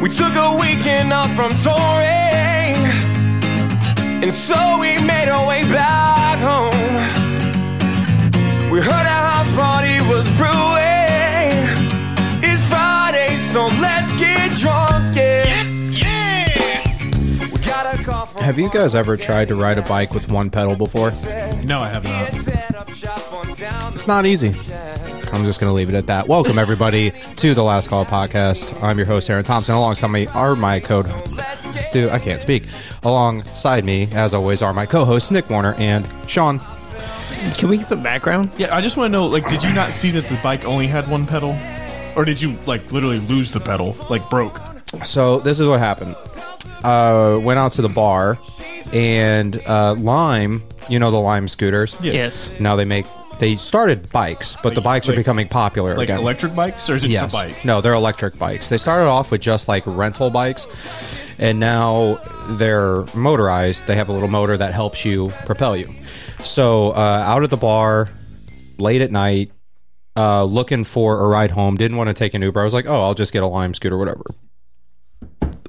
We took a weekend off from touring, and so we made our way back home. We heard a house party was brewing. It's Friday, so let's get drunk, yeah. We got a call from Have you guys ever tried to ride a bike with one pedal before? No, I have not. It's not easy. I'm just going to leave it at that. Welcome, everybody, to the Last Call podcast. I'm your host, Aaron Thompson. Alongside me are my code. Dude, I can't speak. Alongside me, as always, are my co hosts, Nick Warner and Sean. Can we get some background? Yeah, I just want to know, like, did you not see that the bike only had one pedal, or did you like literally lose the pedal, like broke? So, this is what happened. Uh, went out to the bar, and uh, Lime, you know the Lime scooters? Yeah. Yes. Now they make. They started bikes, but the bikes are like- becoming popular Like again. electric bikes, or is it Yes. just a bike? No, they're electric bikes. They started off with just like rental bikes, and now they're motorized. They have a little motor that helps you propel you. So, uh, out at the bar, late at night, uh, looking for a ride home, didn't want to take an Uber. I was like, oh, I'll just get a Lime scooter, whatever.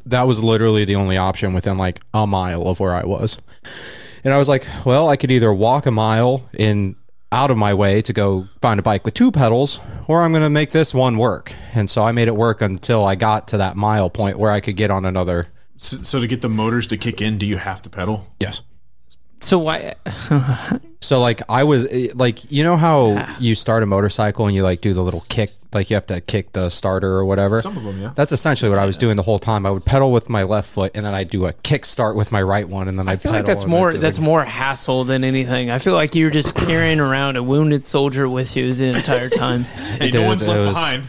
That was literally the only option within like a mile of where I was. And I was like, well, I could either walk a mile in out of my way to go find a bike with two pedals, or I'm going to make this one work. And so I made it work until I got to that mile point where I could get on another. So, so to get the motors to kick in, do you have to pedal? Yes. So why? So like I was eh, like you know how you start a motorcycle and you like do the little kick like you have to kick the starter or whatever. Some of them, yeah. That's essentially what I was doing the whole time. I would pedal with my left foot and then I'd do a kick start with my right one and then I'd I feel like that's more that's the- more hassle than anything. I feel like you're just carrying around a wounded soldier with you the entire time. Hey, did, no one's left was- behind.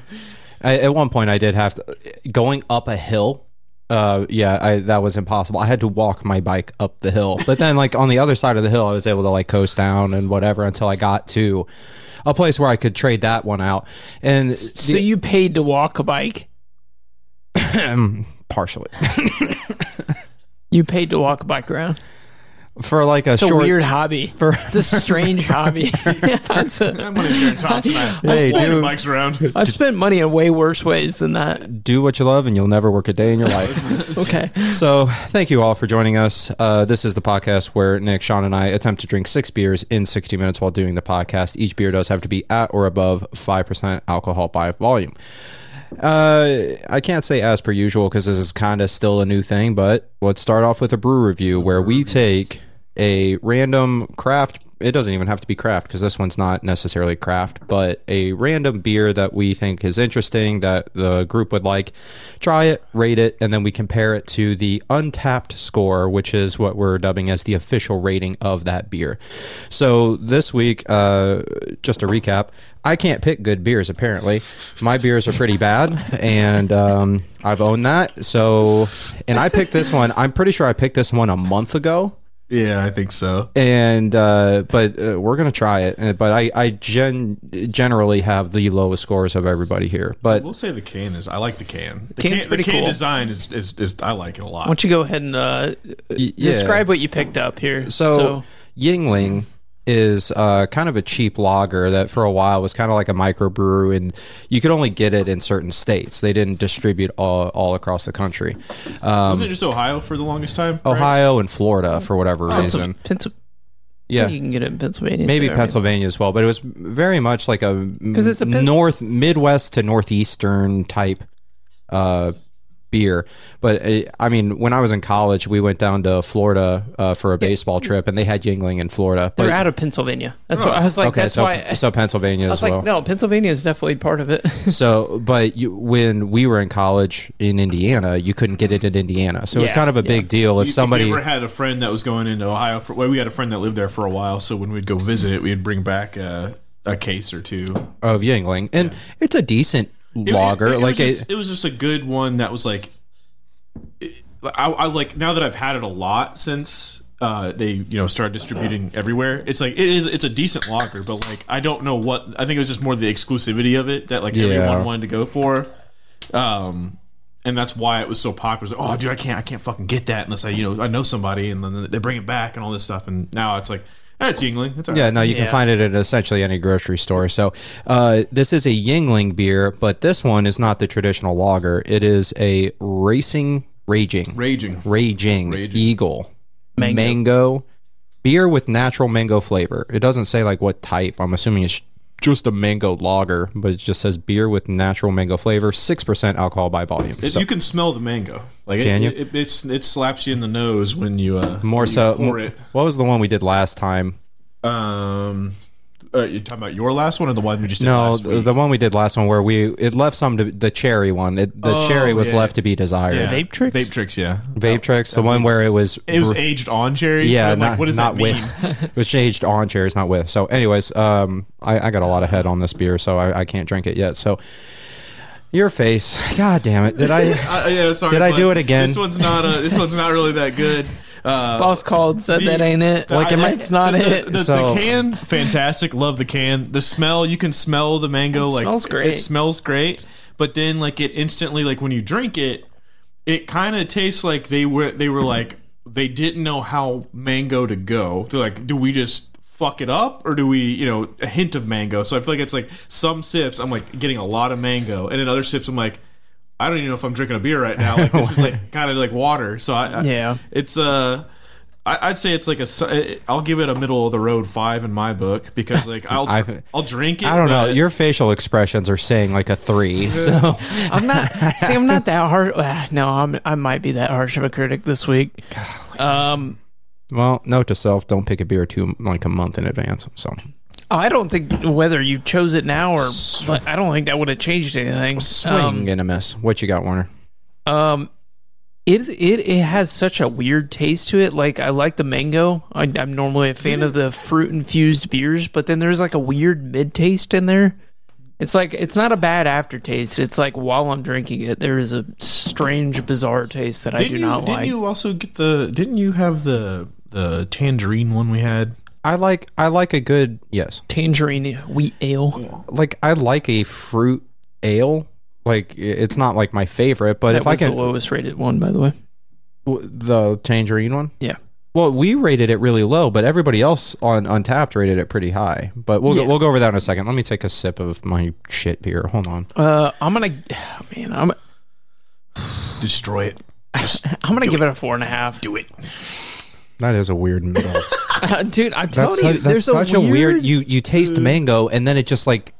I, at one point I did have to going up a hill. Uh, yeah, I, that was impossible. I had to walk my bike up the hill, but then like on the other side of the hill, I was able to like coast down and whatever until I got to a place where I could trade that one out. And So you paid to walk a bike? partially You paid to walk a bike around? For like a It's a short. weird hobby. For, It's a strange hobby. That's a- I'm going to turn Thompson. I, Hey, I'm dude. bikes around. I've spent money in way worse ways than that. do what you love, and you'll never work a day in your life. Okay. So, thank you all for joining us. Uh, this is the podcast where Nick, Sean, and I attempt to drink six beers in 60 minutes while doing the podcast. Each beer does have to be at or above 5% alcohol by volume. Uh, I can't say as per usual because this is kind of still a new thing, but let's start off with a brew review where we take a random craft. It doesn't even have to be craft because this one's not necessarily craft, but a random beer that we think is interesting that the group would like. Try it, rate it, and then we compare it to the Untappd score, which is what we're dubbing as the official rating of that beer. So this week, uh, just a recap. I can't pick good beers. Apparently, my beers are pretty bad, and um, I've owned that. So, and I picked this one. I'm pretty sure I picked this one a month ago Yeah, I think so. and uh, but uh, we're gonna try it. Uh, But I, I gen- generally have the lowest scores of everybody here. But We'll say the can is. I like the can. The Can's can, pretty the can cool. design is, is is I like it a lot. Why don't you go ahead and uh, yeah. describe what you picked up here? so, Yuengling is uh, kind of a cheap lager that for a while was kind of like a microbrew, and you could only get it in certain states. They didn't distribute all, all across the country. Um, was it just Ohio for the longest time? correct? Ohio and Florida for whatever so, reason. Pencil- Yeah. you can get it in Pennsylvania. maybe too, I mean. Pennsylvania as well, but it was very much like a because it's a Pen- north Midwest to northeastern type uh, beer. But uh, I mean, when I was in college, we went down to Florida uh, for a baseball trip, and they had Yuengling in Florida. They're out of Pennsylvania. That's what I was like. okay, that's so why. so Pennsylvania I as was well. like, no, Pennsylvania is definitely part of it. So, but you, when we were in college in Indiana, you couldn't get it in Indiana, so it was Yeah, kind of a big deal if You- somebody. you ever had a friend that was going into Ohio? For, well, we had a friend that lived there for a while, so when we'd go visit it, we'd bring back a, a case or two. of Yuengling, and it's a decent It- lager. it, it like was just, it, it was just a good one that was like, it- I, I like now that I've had it a lot since uh, they you know started distributing everywhere. It's like it is it's a decent lager, but like I don't know what I think it was just more the exclusivity of it that like Yeah. everyone wanted to go for. Um, and that's why it was so popular. It was like, oh, dude, I can't, I can't fucking get that unless I, you know, I know somebody, and then they bring it back and all this stuff. And now it's like, That's Yuengling. That's all Yeah, right. no, you can find it at essentially any grocery store. So, uh, this is a Yuengling beer, but this one is not the traditional lager. It is a racing, raging, Raging. raging, Raging. eagle Mango. mango beer with natural mango flavor. It doesn't say like what type. I'm assuming it's just a mango lager, but it just says beer with natural mango flavor, six percent alcohol by volume. It, So you can smell the mango. Like it, you? It, it, it's, it slaps you in the nose when you uh, more when so, what was the one we did last time? Um, uh, you talking about your last one or the one we just did No, last the, week? the one we did last one where we it left some to the cherry one. It, the Oh, cherry was yeah. left to be desired. yeah. Vape Tricks? Vape tricks, yeah. Vape tricks, the one where it was It was br- aged on cherries. yeah, so not, like, what does not that mean? with. it was aged on cherries, not with. So, anyways, um, I, I got a lot of head on this beer, so I, I can't drink it yet. So, your face, god damn it! Did I? Uh, yeah, sorry, Did I do it again? This one's not. Uh, this one's not really that good. Uh, Boss called, said the- that ain't it. Like, it I- it's not the, it. The, the, So- the can, fantastic. Love the can. The smell, you can smell the mango. It like smells great. It smells great. But then, like it instantly, like when you drink it, it kind of tastes like they were. They were like they didn't know how mango to go. They're like, do we just fuck it up or do we, you know, a hint of mango? So I feel like it's like some sips, I'm like getting a lot of mango, and in other sips, I'm like. I don't even know if I'm drinking a beer right now. Like this is like kind of like water. So I, I Yeah. it's uh I, I'd say it's like a. I'll give it a middle of the road five in my book because like I'll I've- I'll drink it. I don't know. Your facial expressions are saying like a three. So, I'm not. see, I'm not that harsh. Uh, no, I'm. I might be that harsh of a critic this week. Um, well, note to self: don't pick a beer too like a month in advance. So, I don't think whether you chose it now or but I don't think that would have changed anything. swing Um, and a miss. What you got, Warner? Um, it it it has such a weird taste to it. Like I like the mango. I, I'm normally a fan of the fruit infused beers, but then there's like a weird mid taste in there. It's like it's not a bad aftertaste. It's like while I'm drinking it, there is a strange, bizarre taste that I Didn't do you, not didn't like. you also get the? Didn't you have the the tangerine one we had? I like I like a good yes. Tangerine wheat ale. Like I like a fruit ale. Like it's not like my favorite, but That if I was can the lowest rated one, by the way. the tangerine one. Yeah. Well, we rated it really low, but everybody else on Untappd rated it pretty high. But we'll Yeah. go, we'll go over that in a second. Let me take a sip of my shit beer. Hold on. Uh, I'm gonna, man, I'm Destroy it. I'm gonna give it a four and a half. Do it. That is a weird middle. Dude, I'm telling that's you, such, there's that's such a weird. You you taste mango and then it just like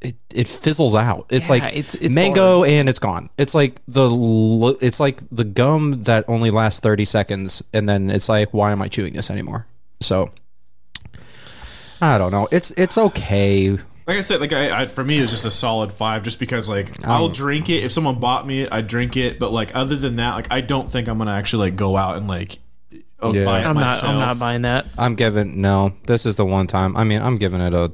it it fizzles out. It's Yeah, like it's- it's mango and it's gone. It's like the lo- it's like the gum that only lasts thirty seconds and then it's like why am I chewing this anymore? So I don't know. It's it's okay. Like I said, like I, I for me it's just a solid five, just because like I'll um, drink it if someone bought me it, I drink it. But like other than that, like I don't think I'm gonna actually like go out and like oh, Yeah. buy it I'm not. myself. I'm not buying that. I'm giving no. This is the one time. I mean, I'm giving it a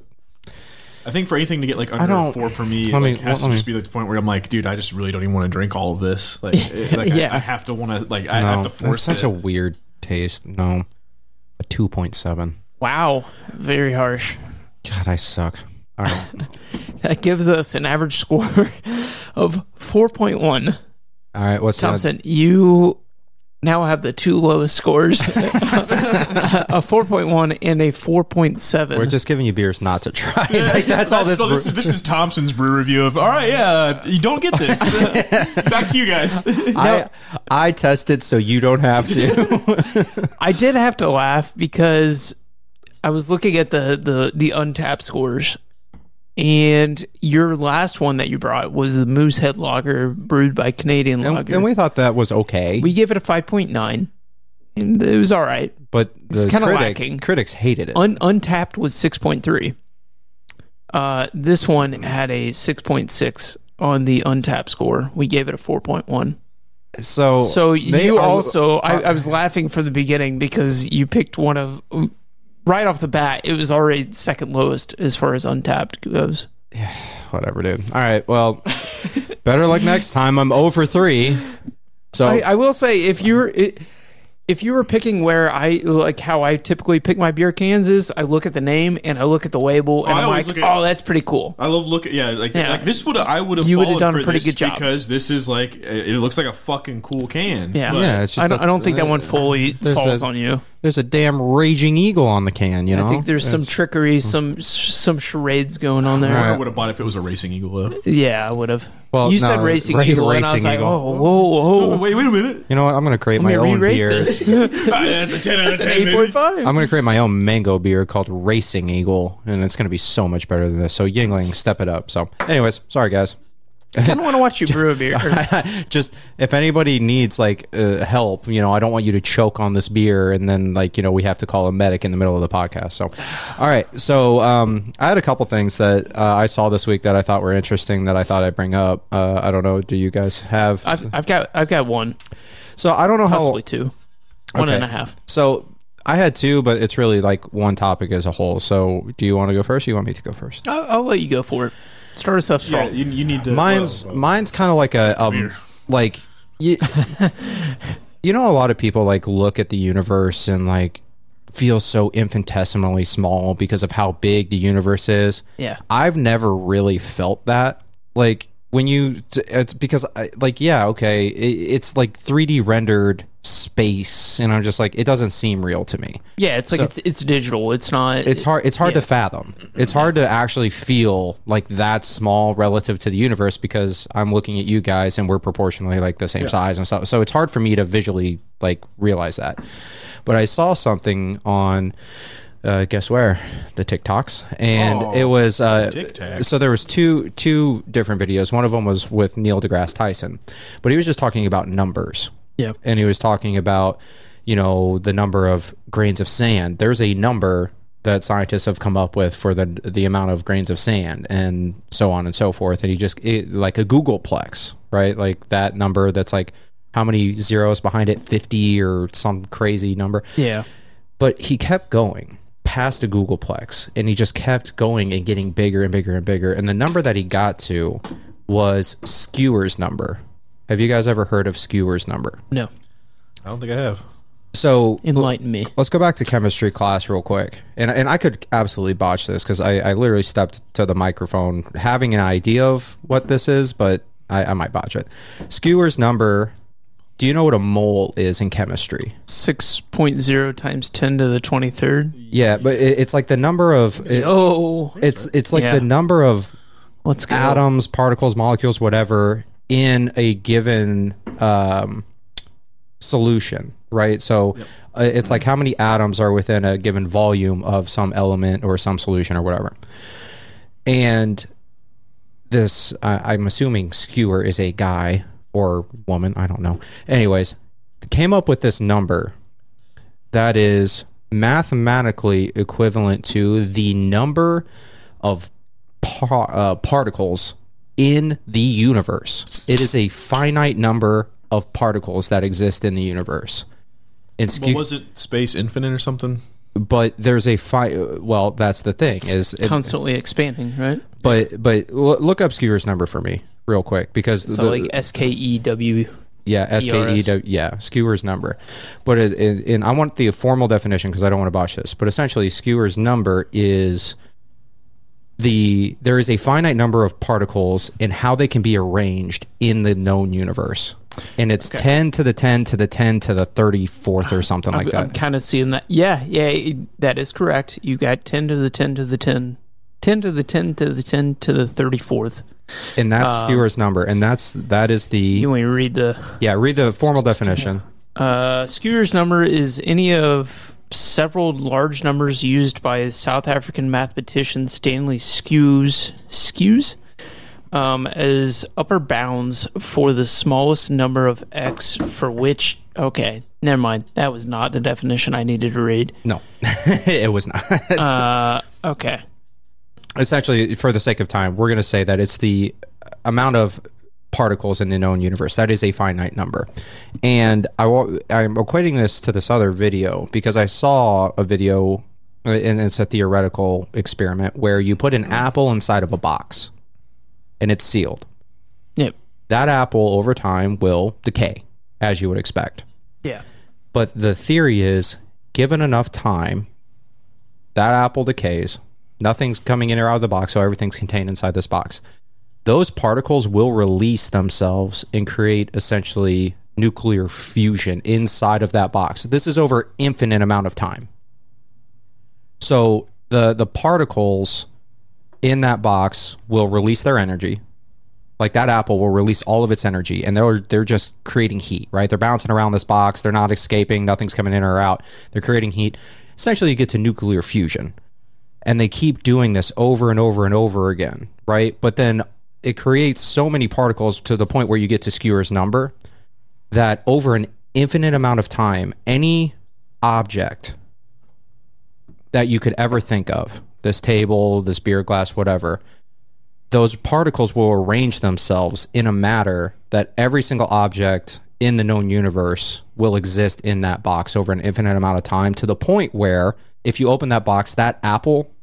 I think for anything to get like under don't- a four for me, it let me- like, has let to me- just be like the point where I'm like, dude, I just really don't even want to drink all of this. Like, it- eh, like Yeah. I, I have to want to like I no. have to That's force such it. a weird taste. No, a two point seven. Wow, very harsh. God, I suck. All right. That gives us an average score of 4.1. All right. What's the Thompson, you now I have the two lowest scores a 4.1 and a 4.7. We're just giving you beers not to try. like that's all this. so this, is, this is Thompson's brew review of. All right, yeah, you don't get this. Back to you guys. I I tested so you don't have to. I did have to laugh because I was looking at the the the Untappd scores, and your last one that you brought was the Moosehead Lager brewed by Canadian and, Lager. and we thought that was okay, we gave it a five point nine, and it was all right. but the kinda critic, lacking. critics hated it. Un- Untappd was six point three. Uh, this one had a six point six on the Untappd score. We gave it a four point one. so So you are- also, I, I was laughing from the beginning because you picked one of right off the bat. It was already second lowest as far as Untappd goes. Yeah, whatever, dude. All right. Well, better luck next time. I'm oh over three. So I, I will say, if you're, it, if you were picking where I like how I typically pick my beer cans is I look at the name and I look at the label and oh, I I'm always like, look at- oh, that's pretty cool. I love look at yeah like Yeah. like this would I would have You would've followed done a pretty good job. because this is like it it looks like a fucking cool can. Yeah. But- Yeah, it's just I don't, that- I don't think that one fully there's falls a- on you. There's a damn raging eagle on the can. You know. I think there's some trickery, hmm. some some charades going on there. I would have bought it if it was a racing eagle though. Yeah, I would have. Well, you no, said racing ra- eagle, and I was Racing like, Eagle. oh, whoa, Oh, whoa. wait, wait a minute. You know what? I'm going to create my Let me own beer. this. That's a ten out of It's an ten. eight baby. point five. I'm going to create my own mango beer called Racing Eagle, and it's going to be so much better than this. So Yuengling, step it up. So, anyways, sorry guys. I kind of want to watch you brew a beer. Just if anybody needs like uh, help, you know, I don't want you to choke on this beer, and then like you know we have to call a medic in the middle of the podcast. So, all right. So um, I had a couple things that uh, I saw this week that I thought were interesting that I thought I'd bring up. Uh, I don't know. Do you guys have? I've, I've got I've got one, so I don't know how. possibly two, one Okay. and a half. So I had two, but it's really like one topic as a whole. So do you want to go first? or You want me to go first? I'll, I'll let you go for it. Start us off Yeah, strong. you, you need to. Mine's well, mine's kind of like a um, like you, you know a lot of people like look at the universe and like feel so infinitesimally small because of how big the universe is. Yeah. I've never really felt that. Like when you, it's because I, like yeah, okay, it, it's like 3D rendered space, and I'm just like it doesn't seem real to me. Yeah, it's like So- it's it's digital. It's not. It's hard. It's hard yeah. to fathom. It's hard to actually feel like that small relative to the universe because I'm looking at you guys and we're proportionally like the same size and stuff. So it's hard for me to visually like realize that. But I saw something on. Uh, guess where the TikToks, and Oh, it was uh, so there was two two different videos. One of them was with Neil deGrasse Tyson, but he was just talking about numbers Yeah. and he was talking about you know the number of grains of sand. There's a number that scientists have come up with for the the amount of grains of sand and so on and so forth. And he just it, like a googolplex right? Like that number that's like how many zeros behind it? 50 or some crazy number. Yeah. but he kept going past a googolplex and he just kept going and getting bigger and bigger and bigger. And the number that he got to was Skewes' number have you guys ever heard of Skewes' number No. I don't think I have. so Enlighten me. let's go back to chemistry class real quick. And and I could absolutely botch this because I, I literally stepped to the microphone having an idea of what this is, but I, I might botch it. Skewes' number. Do you know what a mole is in chemistry? Six point zero times ten to the twenty third. Yeah, but it, it's like the number of it- Oh, it's it's like Yeah. the number of let's go. atoms, particles, molecules, whatever in a given um, solution, right? So uh, it's like how many atoms are within a given volume of some element or some solution or whatever. And this, I I'm assuming Skewes is a guy or woman, I don't know. Anyways, came up with this number that is mathematically equivalent to the number of par- uh, particles in the universe. It is a finite number of particles that exist in the universe. And Well, skew- was it Space Infinite or something? but there's a fi- well that's the thing is it- Constantly expanding, right? but but look up Skewes' number for me real quick because So the- like S K E W. yeah S K E W yeah Skewes' number but it, it, and I want the formal definition because I don't want to botch this but essentially Skewes' number is the there is a finite number of particles and how they can be arranged in the known universe and it's 10 to the 10 to the 10 to the 34th or something like that I'm kind of seeing that. Yeah, yeah, it- that is correct. You got ten to the ten to the 10. 10 to the 10 to the 10 to the 34th. and that's Skewes' number and that's that is the You want to read the yeah read the formal definition Uh, Skewes' number is any of several large numbers used by South African mathematician Stanley Skewes Skewes um, as upper bounds for the smallest number of x for which. Okay, never mind. That was not the definition I needed to read. no it was not Uh, okay. essentially for the sake of time we're going to say that it's the amount of particles in the known universe that is a finite number and I, I'm equating this to this other video because i saw a video uh, and it's a theoretical experiment where you put an apple inside of a box and it's sealed Yep. that apple over time will decay as you would expect Yeah. But the theory is given enough time, that apple decays, nothing's coming in or out of the box, so everything's contained inside this box. Those particles will release themselves and create essentially nuclear fusion inside of that box. This is over infinite amount of time. So the the particles in that box will release their energy. Like that apple will release all of its energy and they're they're just creating heat, right? They're bouncing around this box, they're not escaping, nothing's coming in or out. They're creating heat. Essentially you get to nuclear fusion. And they keep doing this over and over and over again, right? But then it creates so many particles to the point where you get to Skewes' number that over an infinite amount of time, any object that you could ever think of this table, this beer glass, whatever those particles will arrange themselves in a matter that every single object in the known universe will exist in that box over an infinite amount of time to the point where if you open that box, that apple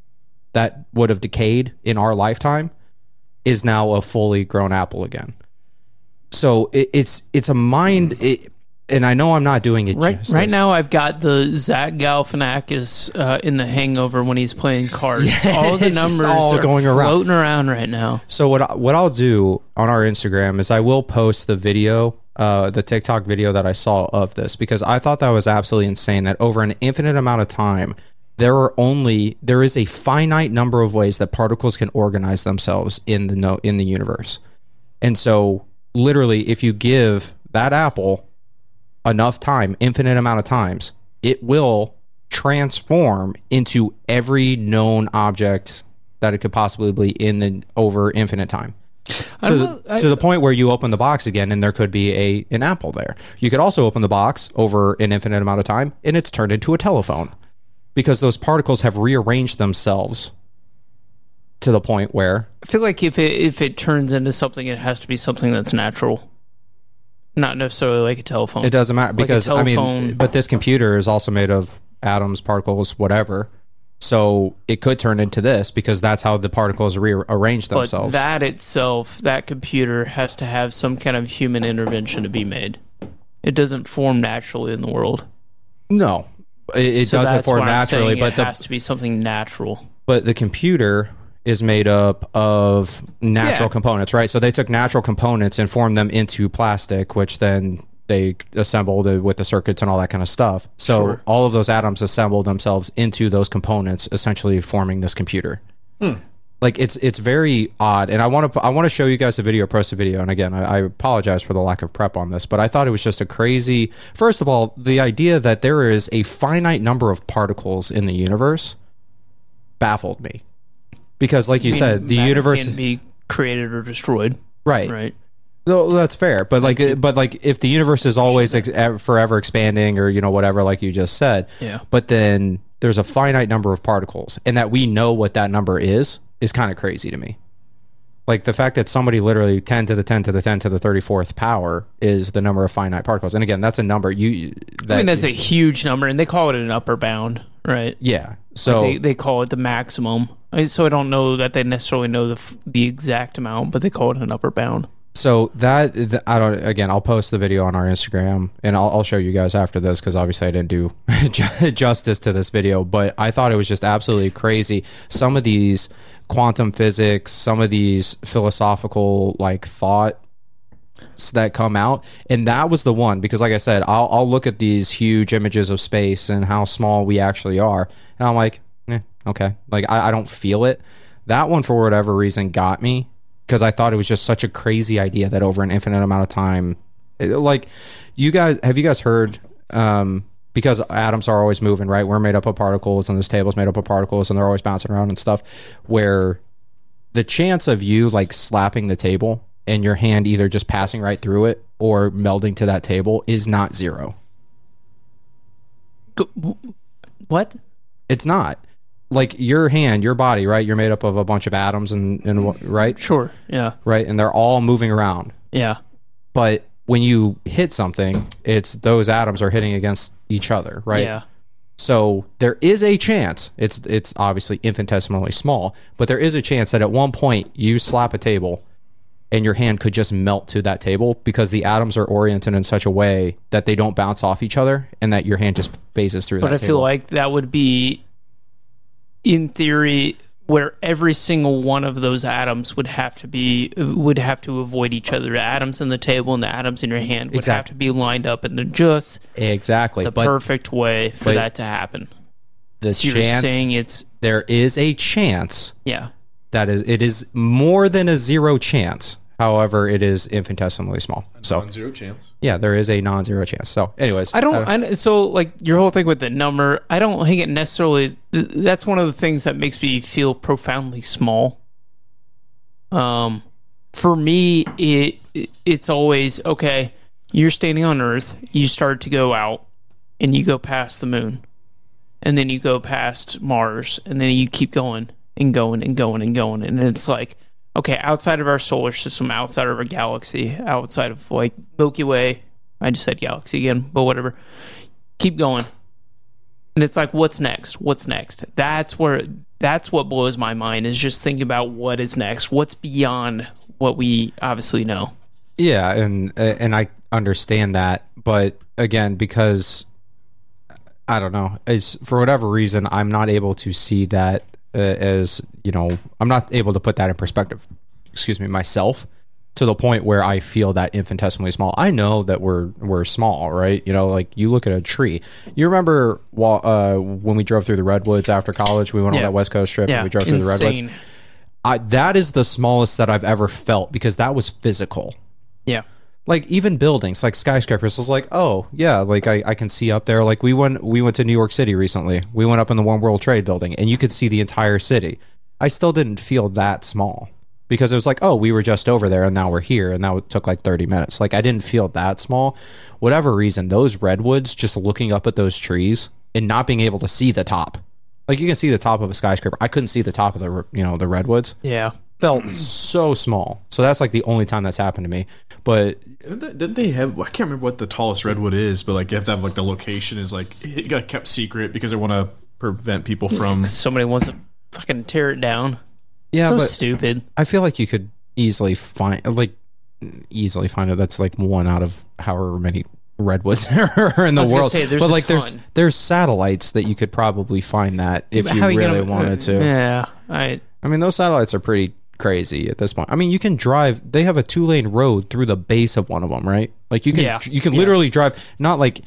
that would have decayed in our lifetime is now a fully grown apple again. So it, it's it's a mind. It, and I know I'm not doing it Right, justice. right now, I've got the Zach Galifianakis uh, in The Hangover when he's playing cards. all the numbers all are going around. floating around right now. So what I- what I'll do on our Instagram is I will post the video, uh, the TikTok video that I saw of this because I thought that was absolutely insane. That over an infinite amount of time, there are only there is a finite number of ways that particles can organize themselves in the no, in the universe, and so literally, if you give that apple enough time, infinite amount of times, it will transform into every known object that it could possibly be in the over infinite time. To will- the, to the point where you open the box again and there could be a an apple there. You could also open the box over an infinite amount of time and it's turned into a telephone because those particles have rearranged themselves to the point where I feel like if it if it turns into something, it has to be something that's natural, not necessarily like a telephone. It doesn't matter because I mean, telephone. but this computer is also made of atoms, particles, whatever. So it could turn into this because that's how the particles rearrange But themselves. that itself, that computer has to have some kind of human intervention to be made. It doesn't form naturally in the world. no, it, it So doesn't that's form naturally. But it the has to be something natural. but the computer is made up of natural Yeah. components, right? So they took natural components and formed them into plastic, which then they assembled it with the circuits and all that kind of stuff. So Sure. all of those atoms assembled themselves into those components, essentially forming this computer. Hmm. Like it's it's very odd, and I want to I want to show you guys a video, post a video. And again, I, I apologize for the lack of prep on this, but I thought it was just a crazy. First of all, the idea that there is a finite number of particles in the universe baffled me, because like you said, the universe, can be created or destroyed, right? right? No, that's fair, but like, it- but like, if the universe is always ex- forever expanding, or you know, whatever, like you just said, Yeah. But then there's a finite number of particles, and that we know what that number is is kind of crazy to me. Like the fact that somebody literally 10 to the 10 to the 10 to the 34th power is the number of finite particles. And again, that's a number you. That, I mean, that's a huge number, and they call it an upper bound, right? yeah. So They, they call it the maximum. So I don't know that they necessarily know the the exact amount, but they call it an upper bound. So that th- I don't. Again, I'll post the video on our Instagram, and I'll, I'll show you guys after this because obviously I didn't do justice to this video. But I thought it was just absolutely crazy. Some of these quantum physics, some of these philosophical like thought that come out and that was the one because like i said I'll, I'll look at these huge images of space and how small we actually are and i'm like eh, okay. Like I, I don't feel it. That one for whatever reason got me because i thought it was just such a crazy idea that over an infinite amount of time it- like you guys have you guys heard um because atoms are always moving right we're made up of particles and this table's made up of particles and they're always bouncing around and stuff where the chance of you like slapping the table and your hand either just passing right through it or melding to that table is not zero. What? It's not. Like your hand, your body, right? You're made up of a bunch of atoms and, and right? Sure. Yeah. Right? And they're all moving around. Yeah. But when you hit something, it's those atoms are hitting against each other, right? Yeah. So there is a chance. It's it's obviously infinitesimally small, but there is a chance that at one point you slap a table and your hand could just melt to that table because the atoms are oriented in such a way that they don't bounce off each other and that your hand just phases through But that I table. feel like that would be, in theory, where every single one of those atoms would have to be would have to avoid each other. The atoms in the table and the atoms in your hand would have to be lined up in the just exactly. the but perfect way for that to happen. the So you're chance saying it's there is a chance yeah. that is it is more than a zero chance. However, it is infinitesimally small. So zero chance. yeah, there is a non-zero chance. So, anyways, I don't. I, so like your whole thing with the number, I don't think it necessarily. That's one of the things that makes me feel profoundly small. Um, for me, it it's always okay. You're standing on Earth. You start to go out, and you go past the moon, and then you go past Mars, and then you keep going and going and going and going, and it's like okay, outside of our solar system, outside of our galaxy, outside of like Milky Way. I just said galaxy again, but whatever. Keep going. And it's like, what's next? What's next? That's where that's what blows my mind is just thinking about what is next. What's beyond what we obviously know. Yeah, and and I understand that, but again, because I don't know, it's for whatever reason, I'm not able to see that uh, as you know, I'm not able to put that in perspective. Excuse me, myself to the point where I feel that infinitesimally small. I know that we're we're small, right? You know, like you look at a tree. You remember while, uh, when we drove through the redwoods after college? We went on that West Coast trip Yeah, and we drove through the redwoods. I, that is the smallest that I've ever felt because that was physical Yeah, like even buildings like skyscrapers was like oh yeah like I, I can see up there. Like we went we went to new york city recently. We went up in the one world trade building and you could see the entire city. I still didn't feel that small because it was like oh we were just over there and now we're here and that took like 30 minutes. Like i didn't feel that small. Whatever reason those redwoods just looking up at those trees and not being able to see the top. Like you can see the top of a skyscraper. I couldn't see the top of the you know the redwoods. Yeah. Felt so small so that's like the only time that's happened to me but Didn't they, have? I can't remember what the tallest redwood is, but like you have to have like the location is like it got kept secret because they want to prevent people from. Somebody wants to fucking tear it down. yeah so but stupid. I feel like you could easily find like easily find it. That's like one out of however many redwoods there are in the world. say, there's but like there's ton. there's satellites that you could probably find that if you How are really gonna- wanted to. Yeah, I. I mean those satellites are pretty crazy at this point. I mean you can drive they have a two lane road through the base of one of them, right? Like you can Yeah. you can Yeah. literally drive not like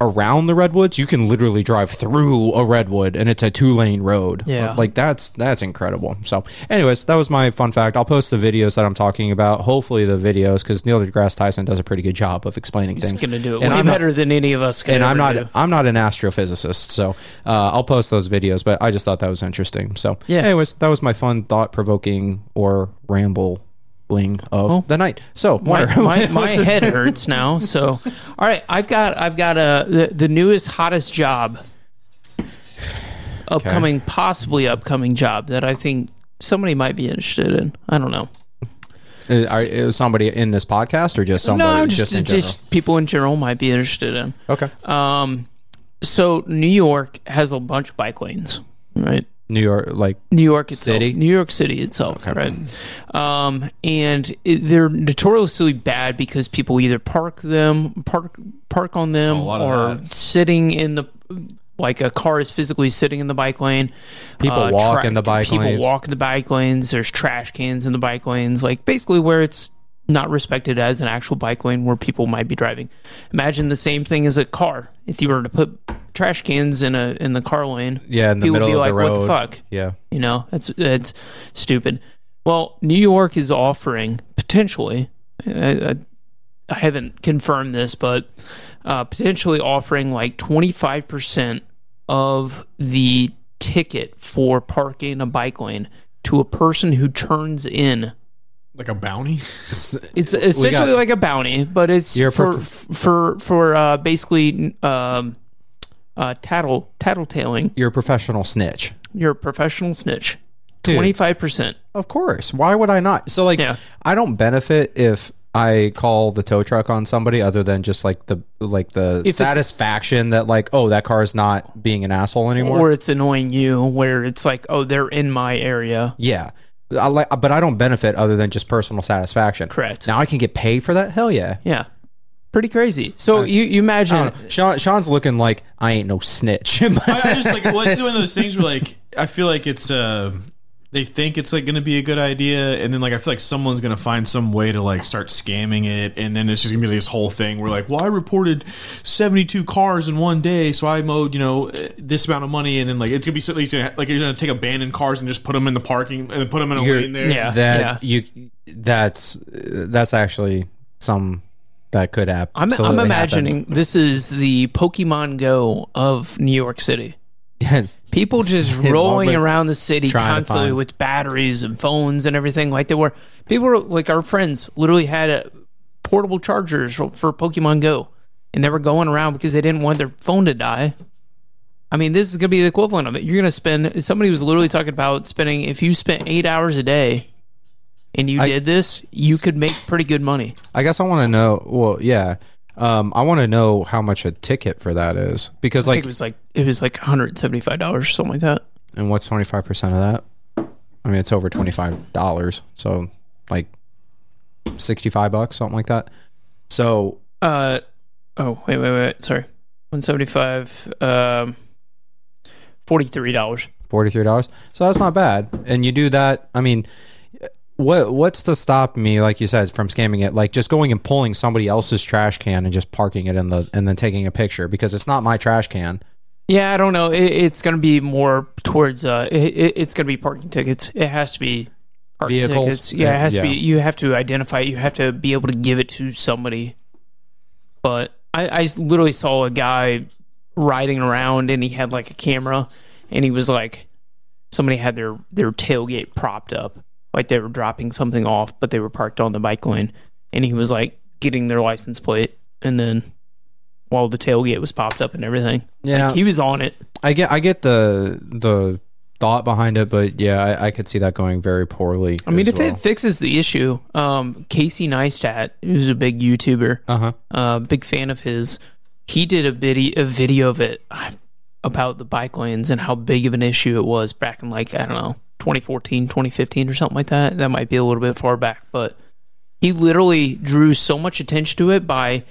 around the redwoods, you can literally drive through a redwood and it's a two lane road. Yeah. Like that's that's incredible. So anyways, that was my fun fact. I'll post the videos that I'm talking about. Hopefully the videos because Neil deGrasse Tyson does a pretty good job of explaining He's things. gonna do it And way I'm not- better than any of us. And I'm not do. I'm not an astrophysicist, so uh, I'll post those videos. But I just thought that was interesting. So Yeah. Anyways, that was my fun, thought provoking or rambling of the night. So my, my, my head hurts now. So, all right, I've got I've got a the, the newest hottest job, upcoming possibly upcoming job that I think somebody might be interested in. I don't know. Uh, are, is somebody in this podcast or just somebody no, just, just in just, people in general might be interested in. okay. Um, so New York has a bunch of bike lanes, right? New York, like New York itself, City? New York City itself, right? Um, and it, they're notoriously bad because people either park them, park park on them, Saw a lot of or sitting in the like a car is physically sitting in the bike lane. People walk in the bike people lanes. walk in the bike lanes. There's trash cans in the bike lanes, like basically where it's not respected as an actual bike lane where people might be driving. Imagine the same thing as a car. If you were to put trash cans in a in the car lane, yeah, in the people would middle be of like, the road. "What the fuck?" Yeah. You know, that's it's stupid. Well, New York is offering potentially. I, I, I haven't confirmed this, but uh, potentially offering like twenty five percent of the ticket for parking a bike lane to a person who turns in. Like a bounty. It's essentially got- like a bounty, but it's You're for for for uh, basically um, uh, tattle tattletaling. You're a professional snitch. You're a professional snitch. Twenty five percent. Of course. Why would I not? So like Yeah. I don't benefit if I call the tow truck on somebody other than just like the like the it's- satisfaction that like oh that car is not being an asshole anymore. or it's annoying you where it's like oh they're in my area yeah. I like, but I don't benefit other than just personal satisfaction. Correct. Now I can get paid for that. Hell yeah. Yeah. Pretty crazy. So you, you imagine. Sean, Sean's looking like I ain't no snitch. I, I just like well, it's one of those things where like I feel like it's uh they think it's like going to be a good idea, and then like I feel like someone's going to find some way to like start scamming it, and then it's just going to be this whole thing where like, well, I reported seventy two cars in one day, so I mowed you know uh, this amount of money, and then like it's going to be so like you're going to take abandoned cars and just put them in the parking and put them in a You're- lane there. Yeah. that you that's that's actually some that could happen. I'm, I'm imagining this is the Pokemon Go of New York City. People just rolling around the city constantly with batteries and phones and everything. Like they were, people were like our friends literally had uh portable chargers for for Pokemon Go, and they were going around because they didn't want their phone to die. I mean, this is gonna be the equivalent of it. You're gonna spend. Somebody was literally talking about spending. If you spent eight hours a day, and you I- did this, you could make pretty good money. I guess I want to know. Well, yeah, um, I want to know how much a ticket for that is because I think like, it was like it was like 175 dollars or something like that. and what's twenty five percent of that? I mean, it's over twenty five dollars, so like sixty five bucks, something like that. So Uh oh, wait, wait, wait. Sorry. 175 um $43. forty three dollars. So that's not bad. And you do that. I mean, what what's to stop me, like you said, from scamming it? Like just going and pulling somebody else's trash can and just parking it in the and then taking a picture because it's not my trash can. Yeah, I don't know. It, it's going to be more towards uh it, it- it's going to be parking tickets. It has to be parking Vehicles? tickets. Yeah, it has to be you have to identify it. You have to be able to give it to somebody. But I I literally saw a guy riding around and he had like a camera and he was like somebody had their their tailgate propped up like they were dropping something off but they were parked on the bike lane and he was like getting their license plate and then while the tailgate was popped up and everything Yeah. like, he was on it I get I get the the thought behind it, but yeah, I, I could see that going very poorly. i mean if it fixes the issue um casey neistat who's a big youtuber uh huh. uh, big fan of his. He did a video, a video of it about the bike lanes and how big of an issue it was back in like I don't know 2014, 2015 or something like that. That might be a little bit far back, but he literally drew so much attention to it by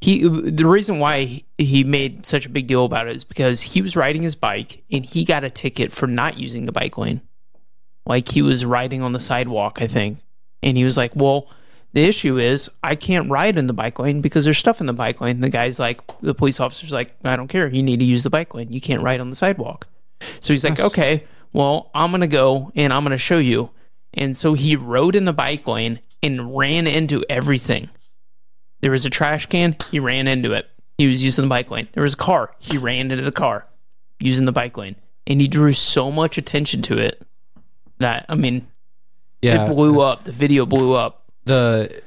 he. The reason why he made such a big deal about it is because he was riding his bike and he got a ticket for not using the bike lane. Like he was riding on the sidewalk, I think, and he was like, "Well." The issue is I can't ride in the bike lane because there's stuff in the bike lane. The guy's like, the police officer's like, I don't care. You need to use the bike lane. You can't ride on the sidewalk. So he's like, okay, well, I'm going to go and I'm going to show you. And so he rode in the bike lane and ran into everything. There was a trash can. He ran into it. He was using the bike lane. There was a car. He ran into the car using the bike lane. And he drew so much attention to it that, I mean, Yeah. it blew up. The video blew up. the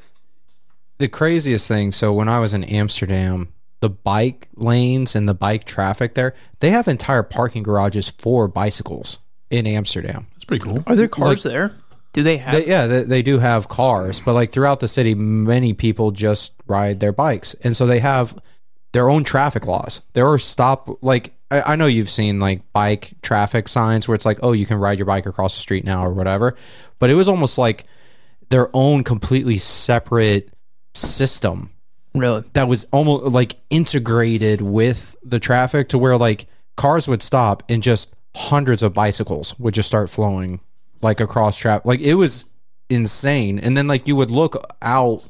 the craziest thing so when i was in amsterdam the bike lanes and the bike traffic there they have entire parking garages for bicycles in amsterdam That's pretty cool. Are there cars there? Do they have? they, yeah they, they do have cars but like throughout the city many people just ride their bikes and so they have their own traffic laws there are stop like I, I know you've seen like bike traffic signs where it's like oh you can ride your bike across the street now or whatever but it was almost like their own completely separate system really? that was almost like integrated with the traffic to where like cars would stop and just hundreds of bicycles would just start flowing like across traffic like it was insane and then like you would look out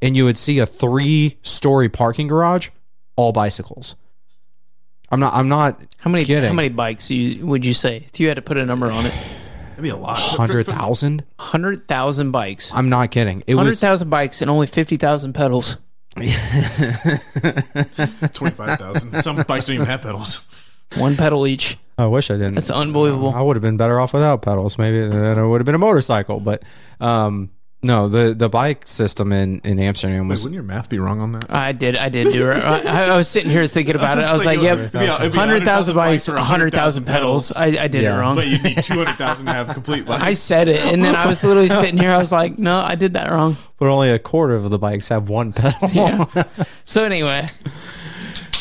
and you would see a three story parking garage all bicycles i'm not i'm not How many? kidding How many bikes you, would you say if you had to put a number on it? That'd be a lot. Hundred thousand. Hundred thousand Hundred thousand bikes. i'm not kidding it Hundred was thousand bikes and only fifty thousand pedals. Twenty five thousand. Some bikes don't even have pedals. One pedal each. i wish i didn't That's unbelievable. I would have been better off without pedals. Maybe then it would have been a motorcycle. But um, no, the the bike system in in Amsterdam Wait, was wouldn't your math be wrong on that? I did. I did do it. I, I was sitting here thinking about it. I was like, It'd "Yep, be- it'd be hundred thousand bikes or or hundred thousand pedals." I, I did Yeah. it wrong. But you need two hundred thousand to have complete bikes. I said it, and then I was literally sitting here. I was like, "No, I did that wrong." but only a quarter of the bikes have one pedal. Yeah. So anyway,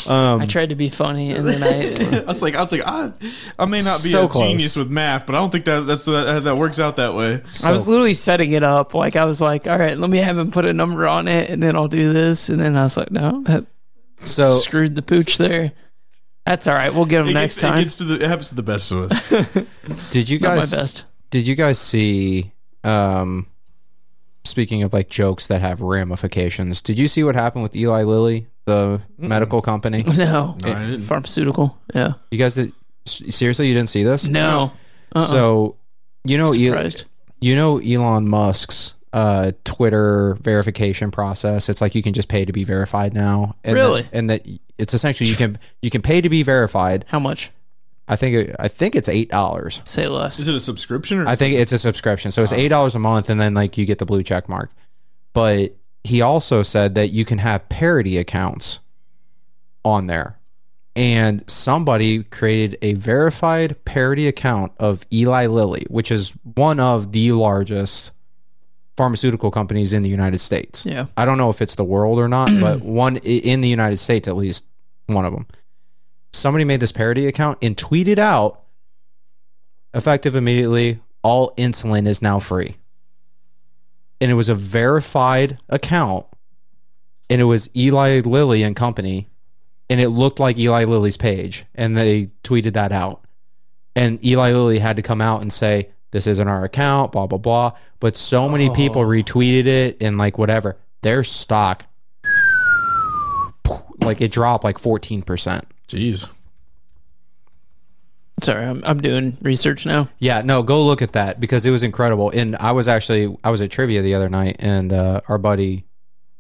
I tried to be funny, and then I I was like, I was like, I, I may not be So a close. genius with math, but I don't think that that's that, that works out that way. I was literally setting it up. Like I was like, all right, let me have him put a number on it, and then I'll do this. And then I was like, no, that So screwed the pooch there. That's all right. We'll get him It next gets, it time. gets to the, it happens to the best of us. did you Not my guys best. did you guys see um speaking of like jokes that have ramifications did you see what happened with eli lilly the medical company No, No, I didn't. pharmaceutical. Yeah. you guys did seriously you didn't see this No. Uh-uh. so you know E- Surprised. you know elon musk's uh twitter verification process it's like you can just pay to be verified now and Really? that, and that it's essentially you can you can pay to be verified How much? I think it, i think it's eight dollars Say less. Is it a subscription or I think it's a subscription. So it's oh. eight dollars a month and then like you get the blue check mark. But he also said that you can have parody accounts on there. And somebody created a verified parody account of Eli Lilly, which is one of the largest pharmaceutical companies in the United States. Yeah. I don't know if it's the world or not, but one in the United States, at least one of them. Somebody made this parody account and tweeted out, effective immediately, all insulin is now free. And it was a verified account, and it was Eli Lilly and Company, and it looked like Eli Lilly's page, and they tweeted that out. And Eli Lilly had to come out and say, This isn't our account, blah, blah, blah. But so many oh. people retweeted it and like whatever. Their stock, like it dropped like 14%. Jeez. Sorry, I'm, I'm doing research now. Yeah, no, go look at that because it was incredible. And I was actually I was at trivia the other night, and uh, our buddy,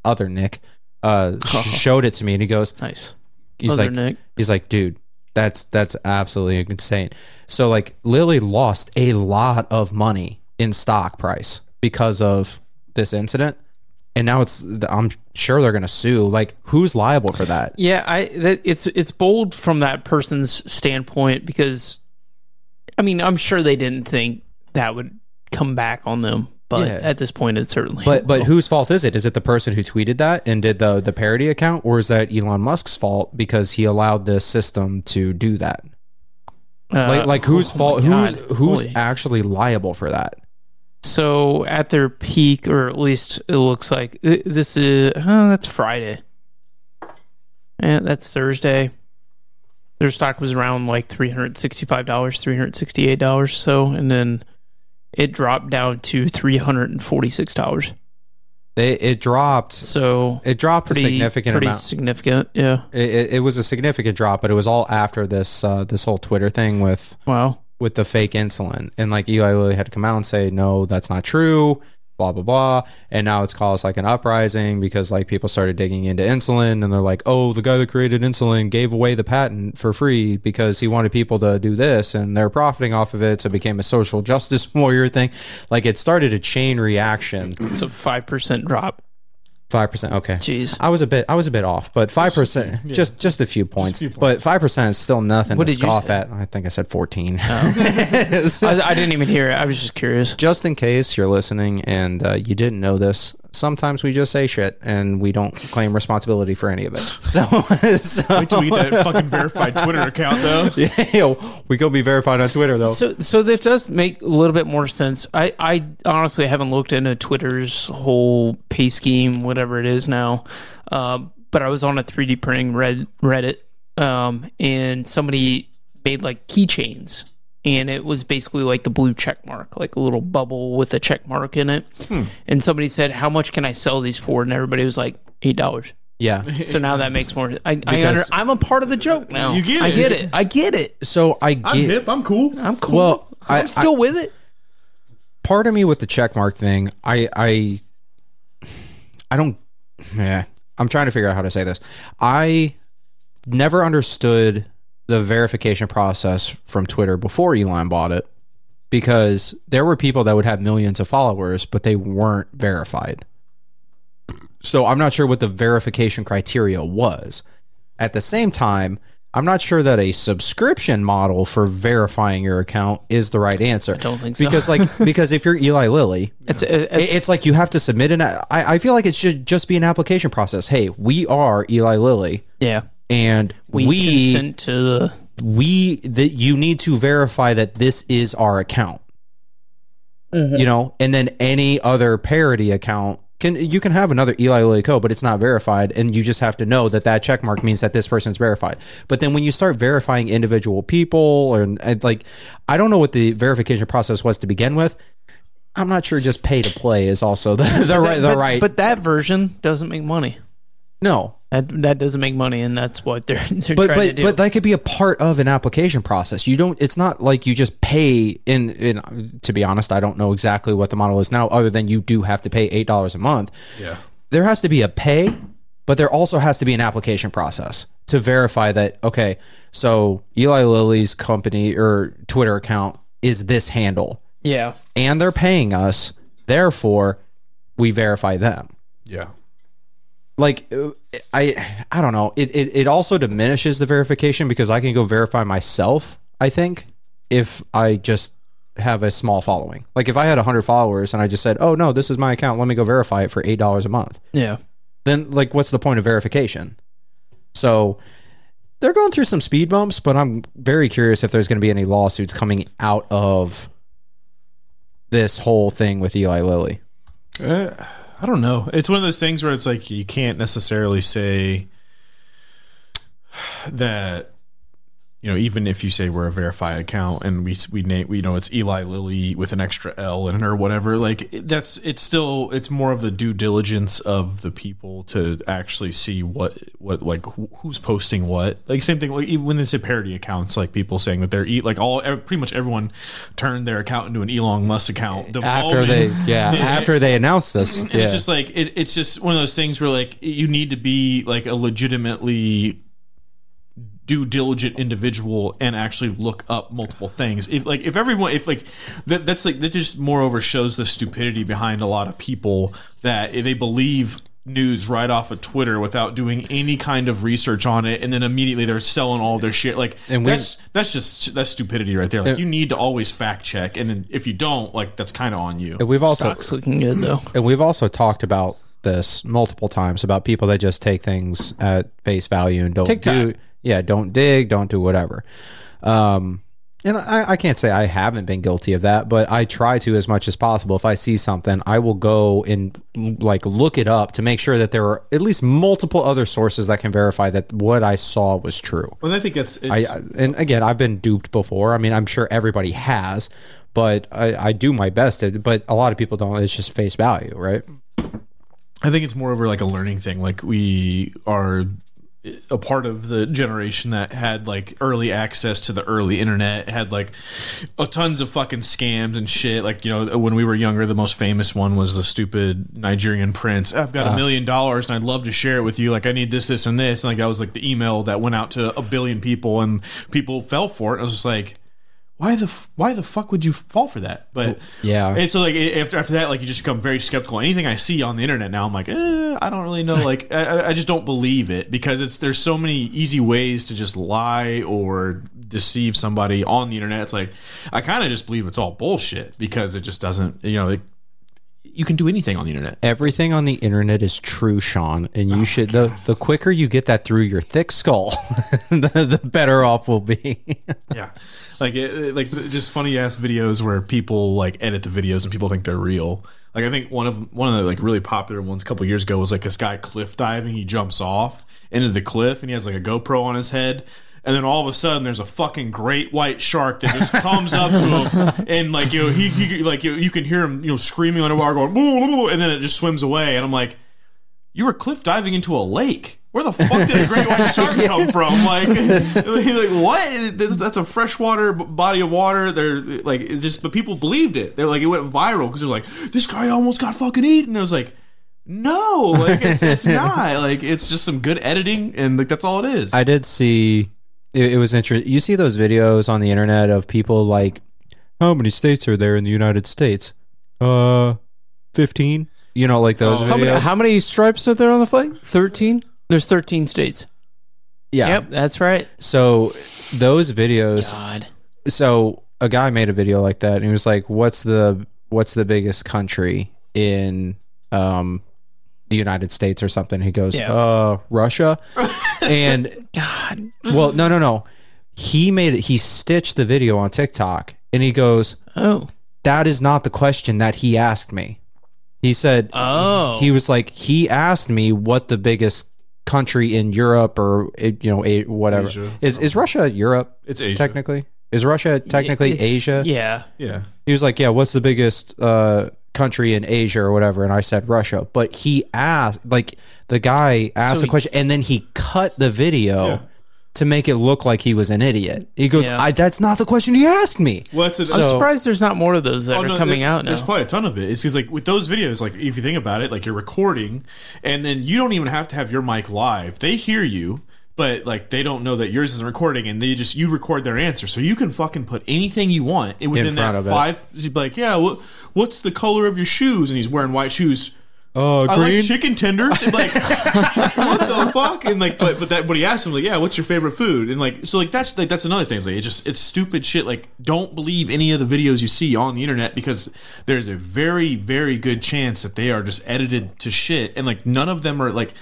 other Nick, uh, sh- showed it to me, and he goes, Nice. he's Other like, Nick. he's like, dude, that's that's absolutely insane. So like, Lilly lost a lot of money in stock price because of this incident, and now it's I'm sure they're gonna sue. Like, who's liable for that? Yeah, I that it's it's bold from that person's standpoint because I mean, I'm sure they didn't think that would come back on them, but Yeah. at this point it certainly But but whose fault is it? Is it the person who tweeted that and did the the parody account, or is that Elon Musk's fault because he allowed this system to do that? Uh, Like like whose oh fault? Who's who's Holy. actually liable for that? So at their peak, or at least it looks like this is oh, that's Friday. Yeah, that's Thursday. Their stock was around like three hundred sixty-five dollars, three hundred sixty-eight dollars. So, and then it dropped down to three hundred and forty-six dollars. They, it dropped. So It dropped pretty a significant pretty amount. significant. Yeah. It, it, it was a significant drop, but it was all after this uh, this whole Twitter thing with Wow. With the fake insulin, and like Eli Lilly had to come out and say, no, that's not true. Blah blah blah, and now it's caused like an uprising because like people started digging into insulin, and they're like, oh, the guy that created insulin gave away the patent for free because he wanted people to do this, and they're profiting off of it, so it became a social justice warrior thing. Like it started a chain reaction. It's a five percent drop. Five percent, okay. Jeez. I was a bit, I was a bit off, but five percent, just just a few points. few But five percent is still nothing What to did you scoff say? at. I think I said fourteen. I, I didn't even hear it. I was just curious. just in case you're listening and uh, you didn't know this, sometimes we just say shit and we don't claim responsibility for any of it. So, so Wait till we get that fucking verified Twitter account though. yeah, yo, we gonna be verified on Twitter though. So, so that does make a little bit more sense. I, I honestly haven't looked into Twitter's whole pay scheme, whatever it is now. Um, but I was on a 3D printing red Reddit, um, and somebody made like keychains, and it was basically like the blue check mark, like a little bubble with a check mark in it. Hmm. And somebody said, "How much can I sell these for?" And everybody was like, eight dollars. yeah. So now that makes more. I, I under, I'm a part of the joke now. You get it. I it. get it. I get it. So I get. I'm get. hip. I'm cool. I'm cool. Well, I- I'm still with it. part of me with the check mark thing, I I I don't yeah. I'm trying to figure out how to say this. I never understood the verification process from Twitter before Elon bought it because there were people that would have millions of followers but they weren't verified. So I'm not sure what the verification criteria was. At the same time, I'm not sure that a subscription model for verifying your account is the right answer. I don't think so. Because like because if you're Eli Lilly, It's, it's, it's like you have to submit an. I, I feel like it should just be an application process. Hey, we are Eli Lilly. yeah. And We, we consent to the. we that you need to verify that this is our account. Mm-hmm. You know, and then any other parody account can you can have another Eli Lilly Co, but it's not verified, and you just have to know that that check mark means that this person's verified. But then when you start verifying individual people, or and like, I don't know what the verification process was to begin with. I'm not sure. Just pay to play is also the the right the but, right. But that version doesn't make money. no, That that doesn't make money, and that's what they're they're but trying to do. but that could be a part of an application process. You don't. It's not like you just pay. In in to be honest, I don't know exactly what the model is now, other than you do have to pay eight dollars a month. Yeah. There has to be a pay, but there also has to be an application process to verify that. Okay, so Eli Lilly's company or Twitter account is this handle, yeah, and they're paying us. Therefore, we verify them Yeah. Like uh, i i don't know. It, it it also diminishes the verification because i can go verify myself i think if i just have a small following. Like if i had 100 followers and i just said oh no this is my account. Let me go verify it for $8 a month. Yeah. then like what's the point of verification? So they're going through some speed bumps but i'm very curious if there's going to be any lawsuits coming out of this whole thing with eli lilly. Uh, I don't know. It's one of those things where it's like you can't necessarily say that you know even if you say we're a verified account and we we name we know it's Eli Lilly with an extra L in it or whatever like that's it's still it's more of the due diligence of the people to actually see what what like who's posting what like same thing like even when they say parody accounts like people saying that they're e- like all pretty much everyone turned their account into an Elon Musk account after they yeah Yeah. after they announced this yeah. it's just like it, it's just one of those things where like you need to be like a legitimately due diligent individual and actually look up multiple things if like if everyone if like that, that's like that just moreover shows the stupidity behind a lot of people that if they believe news right off of Twitter without doing any kind of research on it and then immediately they're selling all their shit like And we- that's that's just that's stupidity right there like you need to always fact check and then if you don't like that's kind of on you And we've also Stock's looking good though. and we've also talked about this multiple times about people that just take things at face value and don't TikTok. do yeah don't dig don't do whatever um and I, I can't say I haven't been guilty of that, but I try to as much as possible. If I see something, I will go and like look it up to make sure that there are at least multiple other sources that can verify that what I saw was true. Well, I think it's, it's I, and again, I've been duped before. I mean, I'm sure everybody has, but I, I do my best. At, but a lot of people don't. It's just face value, right? I think it's more over like a learning thing. Like we are a part of the generation that had like early access to the early internet, had like a tons of fucking scams and shit. Like you know, when we were younger, the most famous one was the stupid Nigerian prince. I've got a ah. million dollars and I'd love to share it with you. Like I need this, this, and this. And like that was like the email that went out to a billion people, and people fell for it. I was just like. Why the why the fuck would you fall for that? But Yeah. and so like after after that, like you just become very skeptical. Anything I see on the internet now, I'm like, eh, I don't really know. Like I- I, just don't believe it because it's there's so many easy ways to just lie or deceive somebody on the internet. It's like I kind of just believe it's all bullshit because it just doesn't. You know, like, you can do anything on the internet. Everything on the internet is true, Sean, and you should the the quicker you get that through your thick skull, the, the better off we'll be. Yeah, like it, like just funny ass videos where people like edit the videos and people think they're real. Like I think one of one of the like really popular ones a couple years ago was like this guy cliff diving. He jumps off into the cliff and he has like a GoPro on his head. And then all of a sudden, there's a fucking great white shark that just comes up to him, and like you know, he, he like you, you can hear him, you know, screaming underwater, going, "Boo, boo, boo," and then it just swims away. And I'm like, you were cliff diving into a lake. Where the fuck did a great white shark come from? Like, like what? This- That's a freshwater body of water. They're like, it's just, but people believed it. They're like, it went viral because they're like, this guy almost got fucking eaten. And I was like, no, like it's, it's not. Like it's just some good editing, and like that's all it is. I did see it, it was interesting. You see those videos on the internet of people like, how many states are there in the United States? Uh, fifteen. You know, like those Oh. videos. How many, how many stripes are there on the flag? Thirteen. There's thirteen states. yeah. Yep, that's right. So those videos. God. so a guy made a video like that and he was like what's the what's the biggest country in um the United States or something he goes Yeah. uh Russia and God. well, no, no, no. He made it. He stitched the video on TikTok, and he goes, Oh. "That is not the question that he asked me." He said, Oh. he was like, he asked me what the biggest country in Europe or you know a, whatever Asia. is. Is Russia Europe? It's Asia. technically. Is Russia technically It's- Asia? Yeah. Yeah. He was like, "Yeah, what's the biggest uh, country in Asia or whatever?" And I said Russia. But he asked, like, the guy asked So the he- question, and then he cut the video Yeah. To make it look like he was an idiot. He goes, Yeah. I, "That's not the question he asked me." Well, that's a, I'm So- surprised there's not more of those that Oh, are no, coming there- out now. There's probably a ton of it. It's because like with those videos, like if you think about it, like you're recording, and then you don't even have to have your mic live. They hear you, but like they don't know that yours isn't recording, and they just you record their answer, so you can fucking put anything you want and within front that of it. five. You'd be like, yeah, what, what's the color of your shoes? And he's wearing white shoes. Oh, I like chicken tenders. And like, what the fuck? And like, but but that, but he asked him like, yeah, what's your favorite food? And like, so like that's like that's another thing. It's like it's just it's stupid shit. Like, don't believe any of the videos you see on the internet because there's a very very good chance that they are just edited to shit, and like none of them are like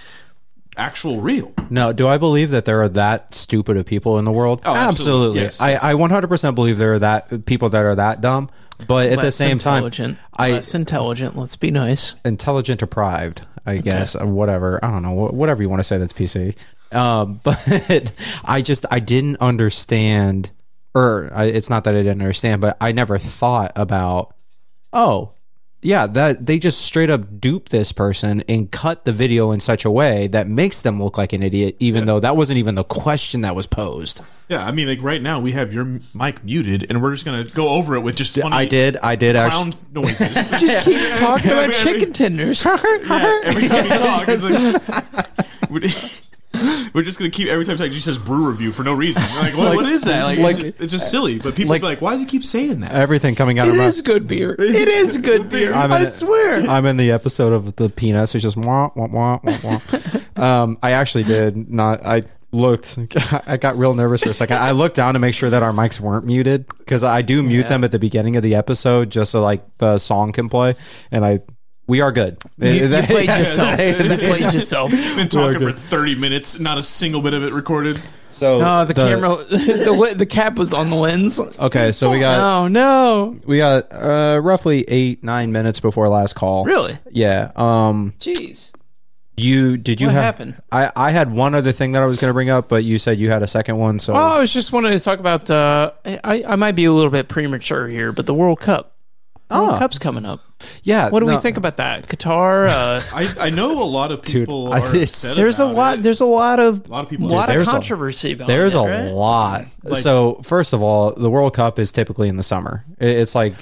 actual real. No, do I believe that there are that stupid of people in the world? Oh, absolutely. Yes, yes. I, I 100% believe there are that people that are that dumb. But at the Less same time. I Less intelligent. Let's be nice. intelligent deprived, I guess, or whatever. I don't know, whatever you want to say that's PC. Um, but I just I didn't understand, or I, it's not that I didn't understand, but I never thought about. Oh, yeah, that they just straight up dupe this person and cut the video in such a way that makes them look like an idiot, even though that wasn't even the question that was posed. Yeah, I mean, like right now we have your mic muted, and we're just gonna go over it with just funny I did, I did actually. clown noises. Just keeps talking Yeah, I about mean, I chicken mean- tenders. Yeah, every time you talk, it's like, we're, we're just gonna keep every time he says brew review for no reason. We're like, what, Like- what is that? Like, like- it's, just, it's just silly. But people like- be like, why does he keep saying that? Everything coming out It of my is good beer. It is good beer. I'm I in it. swear. I'm in the episode of the penis. It's just wah, wah, wah, wah, wah. um, I actually did not. I looked. I got real nervous for a second. I looked down to make sure that our mics weren't muted because I do mute Yeah. them at the beginning of the episode just so like the song can play. And I, we are good. You, you played yourself. You played yourself. Been talking for thirty minutes, not a single bit of it recorded. So no, the, camera, the the cap was on the lens. Okay, so we got Oh no! we got uh, roughly eight nine minutes before last call. Really? Yeah. Um. Jeez. You did you What have? happened? I I had one other thing that I was going to bring up, but you said you had a second one. So Well, I was just wanting to talk about. Uh, I I might be a little bit premature here, but the World Cup. World Oh. Cup's coming up. yeah. What do we think about that? Qatar. Uh, I, I know a lot of people I- are upset there's a lot. it. There's a lot of A lot of people. lot Dude, of there's a- controversy about There's it, a right? lot. Like- so first of all, the World Cup is typically in the summer. It's like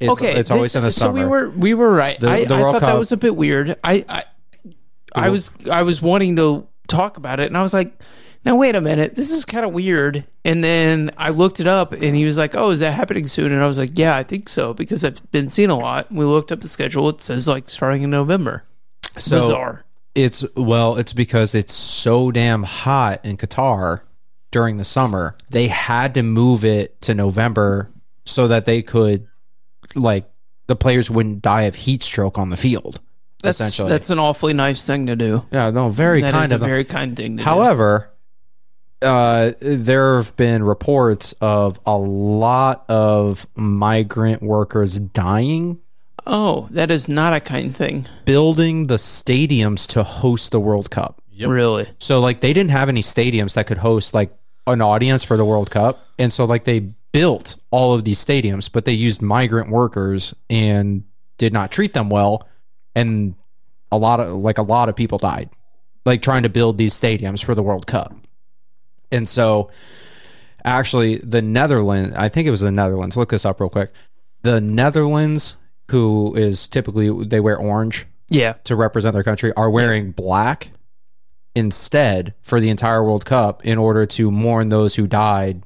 it's okay, it's always this- in the so summer. we were we were right. The- I, the I World thought that was a bit weird. I I, I was I was wanting to talk about it, and I was like, now wait a minute, this is kind of weird. And then I looked it up, and he was like, oh, is that happening soon? And I was like, yeah, I think so because I've been seeing a lot. We looked up the schedule; it says like starting in November. so Bizarre. it's well, it's because it's so damn hot in Qatar during the summer. They had to move it to November so that they could like the players wouldn't die of heat stroke on the field. That's essentially, that's an awfully nice thing to do. yeah, no, very That kind is of a them. very kind thing to do. However, uh, there have been reports of a lot of migrant workers dying Oh, that is not a kind thing. building the stadiums to host the World Cup. Really? So like they didn't have any stadiums that could host like an audience for the World Cup, and so like they built all of these stadiums, but they used migrant workers and did not treat them well, and a lot of like a lot of people died, like trying to build these stadiums for the World Cup, and so actually the Netherlands, I think it was the Netherlands. Look this up real quick. The Netherlands, who is typically they wear orange Yeah. to represent their country are wearing black instead for the entire World Cup in order to mourn those who died,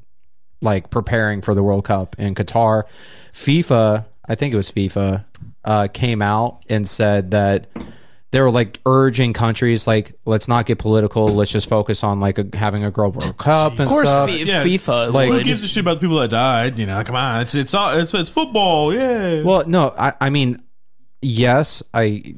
like preparing for the World Cup in Qatar. FIFA, I think it was FIFA, uh, came out and said that they were like urging countries like let's not get political, let's just focus on like a, having a girl World Cup and Of course, stuff. Fi- Yeah. FIFA. Like- Who gives a shit about the people that died? You know, come on, it's it's all it's, it's football. Yeah. Well, no, I, I mean, yes, I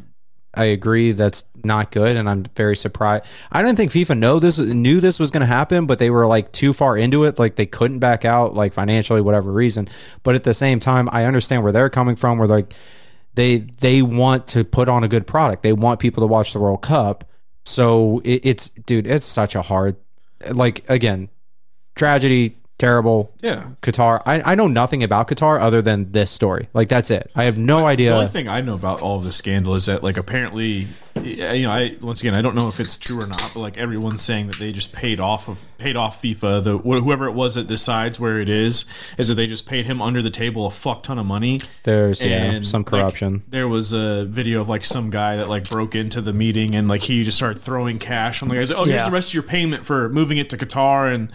I agree that's not good, and I'm very surprised. I didn't think FIFA know this knew this was going to happen, but they were like too far into it, like they couldn't back out, like financially, whatever reason. But at the same time, I understand where they're coming from. Where like they they want to put on a good product, they want people to watch the World Cup. So it, it's dude, it's such a hard, like again, tragedy, terrible. Yeah. Qatar. I, I know nothing about Qatar other than this story. Like that's it. I have no idea. The only thing I know about all of the scandal is that, like, apparently, you know, I once again I don't know if it's true or not, but like everyone's saying that they just paid off of paid off FIFA. The wh- whoever it was that decides where it is is that they just paid him under the table a fuck ton of money. There's yeah some like, corruption. there was a video of like some guy that like broke into the meeting and like he just started throwing cash on the guys. Oh, here's Yeah. the rest of your payment for moving it to Qatar and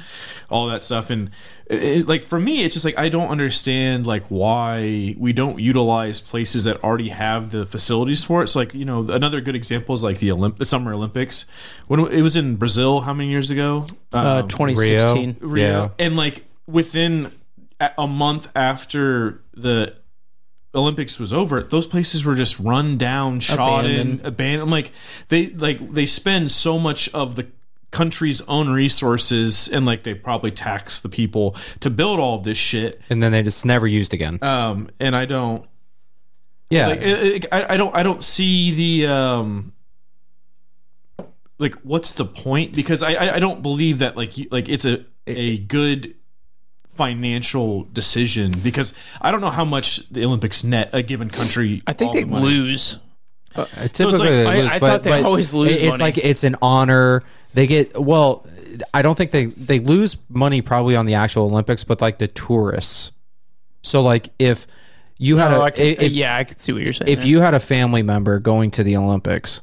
all that stuff. And it, it- like for me, it's just like I don't understand like why we don't utilize places that already have the facilities for it. So like you know another good example is like the Olymp- Summer Olympics when it was in Brazil. How many years ago? Uh, Um, 2016. Rio. Yeah. And like within a a month after the Olympics was over, those places were just run down, shot in, Abandoned. abandoned. Like they like they spend so much of the country's own resources and like they probably tax the people to build all of this shit. And then they just never used again. Um, and I don't yeah. like it, it- I, I don't I don't see the um like what's the point because I I, I don't believe that like you, like it's a a good financial decision because I don't know how much the Olympics net a given country. I think they the money. lose. Typically, like- they I- I but- thought they but always lose It's money. like it's an honor. They get well. I don't think they they lose money probably on the actual Olympics, but like the tourists. So like if you had Oh, a I if, yeah, I can see what you're saying. if there. you had a family member going to the Olympics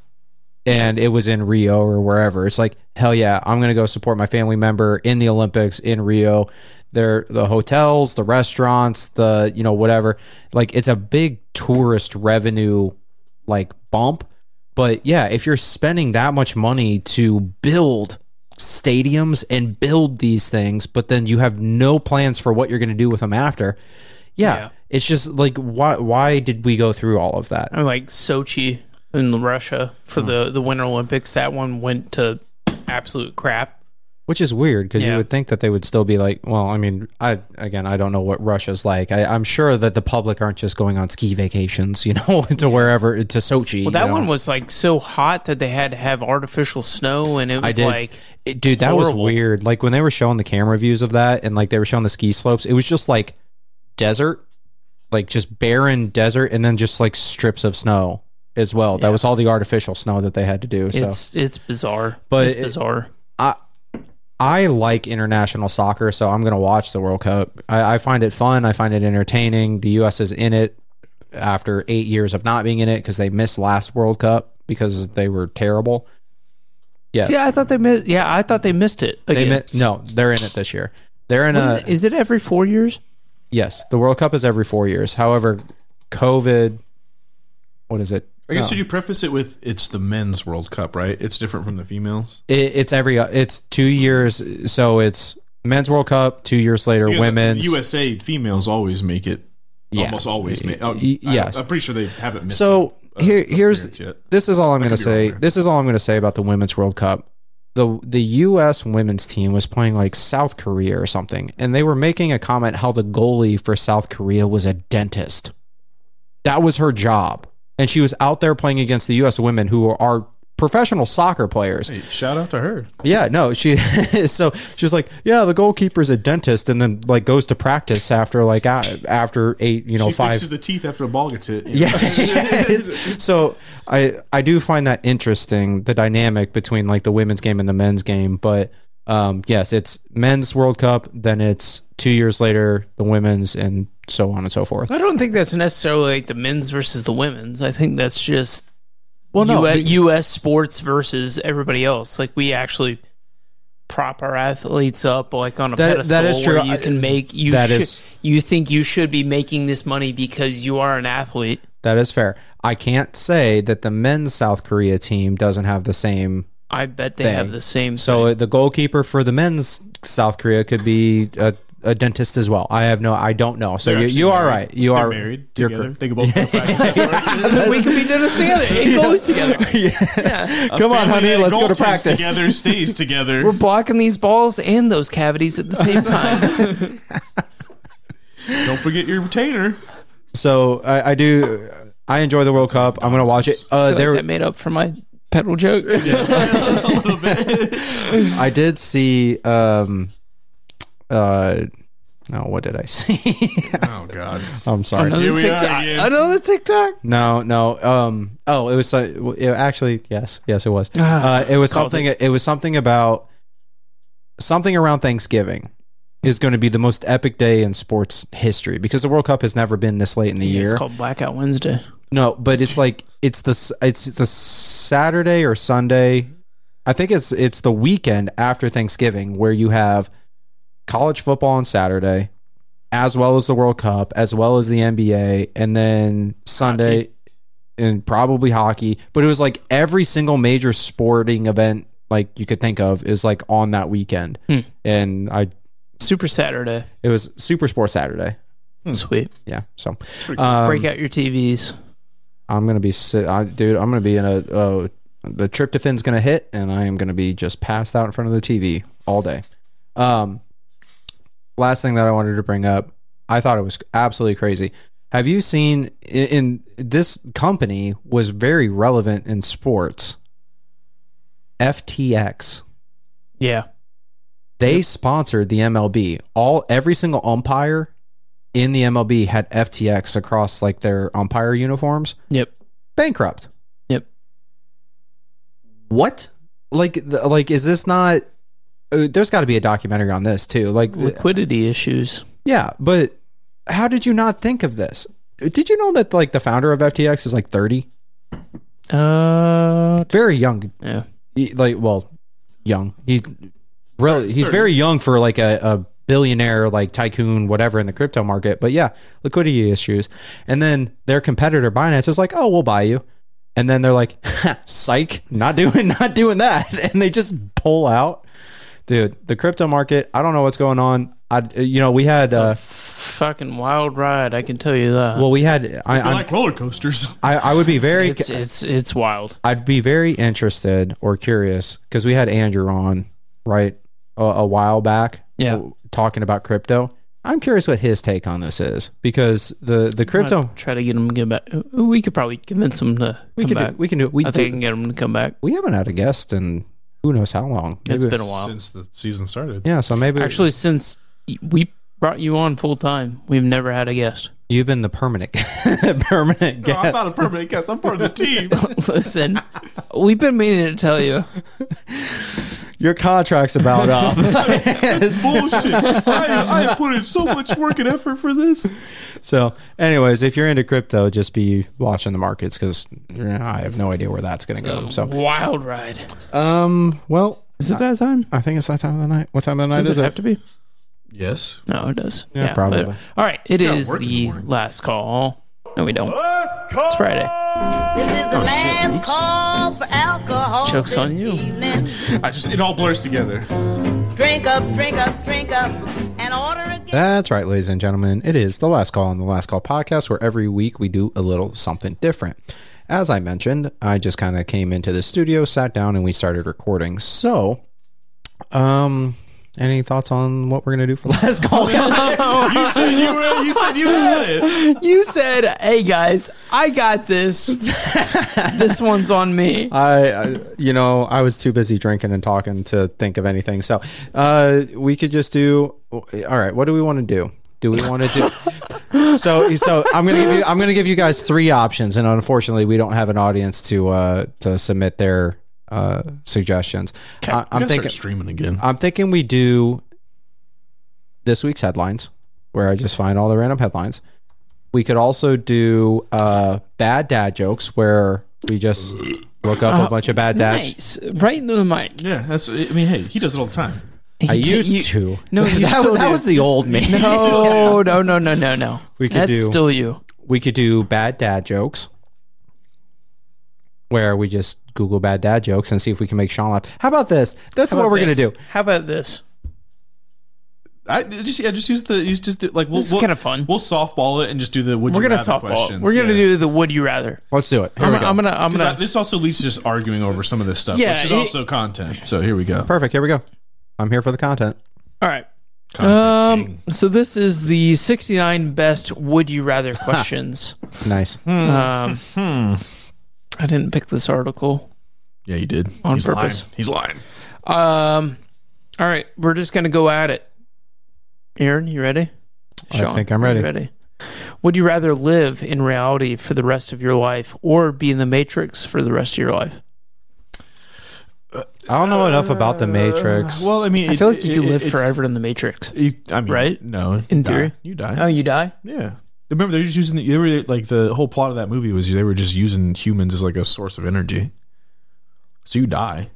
and it was in Rio or wherever, it's like, hell yeah, I'm going to go support my family member in the Olympics in Rio. There, the hotels, the restaurants, the, you know, whatever. Like, it's a big tourist revenue, like, bump. But yeah, if you're spending that much money to build stadiums and build these things, but then you have no plans for what you're going to do with them after, yeah, Yeah. it's just like why why did we go through all of that? Or like Sochi in Russia for the the Winter Olympics, that one went to absolute crap. Which is weird because you would think that they would still be like, well, I mean, I again, I don't know what Russia's like. I, I'm sure that the public aren't just going on ski vacations, you know, to wherever to Sochi. Well, that one was like so hot that they had to have artificial snow, and it I was like It- dude. That was weird. Like when they were showing the camera views of that, and like they were showing the ski slopes, it was just like desert, like just barren desert, and then just like strips of snow as well. That was all the artificial snow that they had to do. So it's it's bizarre. But it's it- bizarre. I like international soccer, so I'm going to watch the World Cup. I, I find it fun. I find it entertaining. The U.S. is in it after eight years of not being in it because they missed last World Cup because they were terrible. Yeah, Yeah, I thought they missed. Yeah, I thought they missed it. they mi- no, they're in it this year. They're in What a is, it, is it every four years? yes. The World Cup is every four years. However, COVID, what is it? I guess oh. No. should you preface it with it's the men's World Cup, right? It's different from the females. It, it's every uh, it's two years. So it's men's World Cup. Two years later, Because women's. USA females always make it. Yeah. Almost always make. Oh, yes. I'm pretty sure they haven't missed. So a- here, here's this is all I'm going to could be wrong say. This is all I'm going to say about the women's World Cup. the The U.S. women's team was playing like South Korea or something, and they were making a comment how the goalie for South Korea was a dentist. That was her job, and she was out there playing against the U.S. women who are professional soccer players. Hey, shout out to her. Yeah, no, she so she's like, yeah, the goalkeeper's a dentist, and then like goes to practice after like after eight, you know, she five fixes the teeth after the ball gets hit. you yeah. so I I do find that interesting the dynamic between like the women's game and the men's game, but um, yes, it's men's World Cup, then it's two years later the women's, and so on and so forth. I don't think that's necessarily like the men's versus the women's. I think that's just Well, no, U- be- U.S. sports versus everybody else. Like we actually prop our athletes up like on a That- pedestal that is true. where you can make you that should, is- you think you should be making this money because you are an athlete. that is fair. I can't say that the men's South Korea team doesn't have the same. I bet they Thing. have the same. So the goalkeeper for the men's South Korea could be a a dentist as well. I have no, I don't know. So They're you, you are married. right. You They're are married You're together. correct. They can both go to work. we can be dentists together. It goes together. Come on, honey, that let's go to practice. Together stays together. We're blocking these balls and those cavities at the same time. Don't forget your retainer. So I, I do. I enjoy the World Cup. I'm gonna watch it. Uh, I feel like there, that made up for my pedal joke. I did see. Um, uh, no, what did I see? Oh God. I'm sorry. Another Here we are TikTok. again. Another TikTok. No, no. Um. Oh, it was. uh, it, actually, yes, yes, it was. Ah, Uh, it was something. It. was something about something around Thanksgiving is going to be the most epic day in sports history because the World Cup has never been this late in the year. It's called Blackout Wednesday. No, but it's like it's the it's the Saturday or Sunday. I think it's it's the weekend after Thanksgiving where you have college football on Saturday, as well as the World Cup, as well as the NBA, and then Sunday and probably hockey. But it was like every single major sporting event like you could think of is like on that weekend, and I Super Saturday. it was Super Sports Saturday. Sweet. Yeah, so um, Break out your TVs. I'm gonna be sit, I, dude. I'm gonna be in a uh, the tryptophan's gonna hit, and I am gonna be just passed out in front of the TV all day. Um, last thing that I wanted to bring up, I thought it was absolutely crazy. Have you seen in, in this company was very relevant in sports? FTX. Yeah. They sponsored the MLB. All every single umpire in the MLB had FTX across like their umpire uniforms. Yep. Bankrupt. Yep. What? Like, the, like, is this not? Uh, there's got to be a documentary on this too. Like, Liquidity issues. yeah, but how did you not think of this? Did you know that like the founder of FTX is like 30? Uh. Very young. Yeah. He- like, well, young. He's really he's very young for like a, a billionaire, like tycoon, whatever in the crypto market. But yeah, liquidity issues. And then their competitor Binance is like, oh, we'll buy you. And then they're like, psych, not doing, not doing that, and they just pull out. Dude, the crypto market. I don't know what's going on. I, you know, we had, uh, Fucking wild ride. I can tell you that. well, we had. I, I like roller coasters. I, I would be very. it's it's it's wild. I'd be very interested or curious because we had Andrew on right a, a while back, Yeah. Talking about crypto. I'm curious what his take on this is because the the crypto try to get him to get back. We could probably convince him to we come can back. do, we can do it. We I think I can get him to come back. we haven't had a guest in who knows how long. It's been a while. Since the season started. yeah. So maybe Actually, since we brought you on full time, we've never had a guest. You've been the permanent permanent No, I'm not a permanent guest. I'm part of the team. Listen, we've been meaning to tell you. Your contract's about up. Bullshit. I, I have put in so much work and effort for this. so, anyways, if you're into crypto, just be watching the markets because I have no idea where that's going to go. So, wild ride. um, well, Is it that time? I think it's that time of the night. What time of the night Does is it it? have to be? Yes. No, it does. Yeah, probably. but- all right, it Yeah, is work in the the morning. last call. No, we don't. It's Friday. This is the Oh, shit. last call for alcohol. Joke's on you. evening. I just it all blurs together. Drink up, drink up, drink up, and order again. That's right, ladies and gentlemen. It is the Last Call on the Last Call podcast, where every week we do a little something different. As I mentioned, I just kind of came into the studio, sat down, and we started recording. So, um, any thoughts on what we're gonna do for Last Call? you said you were. You said you had it. You said, "Hey guys, I got this. this one's on me." I, I, you know, I was too busy drinking and talking to think of anything. So, uh, we could just do. All right, what do we want to do? Do we want to do? so, so I'm gonna give you. I'm gonna give you guys three options, and unfortunately, we don't have an audience to uh to submit their uh suggestions. I, I'm thinking. streaming again. I'm thinking we do this week's headlines, where I just find all the random headlines. We could also do uh, bad dad jokes, where we just look up a bunch of bad dad. Nice, right into the mic. Yeah, that's. I mean, hey, he does it all the time. I You- used you- to. No, you that, still that do. was the old me. No, no, no, no, no, no. We could That's do- still you. We could do bad dad jokes, where we just Google bad dad jokes and see if we can make Sean laugh. How about this? That's How what we're gonna do. How about this? I just yeah, just use the use just the, like we'll, This is we'll- kinda fun. We'll softball it and just do the would We're you gonna rather softball. questions. We're gonna yeah. do the would you rather. Let's do it. I'm, go. I'm gonna. I'm gonna. I- this also leads to just arguing over some of this stuff, Yeah, which is it- also content. So here we go. Perfect. Here we go. I'm here for the content. all right. Content Um. king. So this is the 69 best would you rather questions. Nice. um. I didn't pick this article. Yeah, you did On He's purpose. Lying. He's lying. Um. All right. We're just gonna go at it. Aaron, you ready? I think I'm ready. ready. Would you rather live in reality for the rest of your life or be in the Matrix for the rest of your life? I don't know enough about the Matrix. Well, I mean, I it- feel like you it- could live forever in the Matrix. You, I mean, Right? No, In die. theory. you die. Oh, you die? yeah. Remember, they're just using. The, they were like the whole plot of that movie was they were just using humans as like a source of energy. So you die.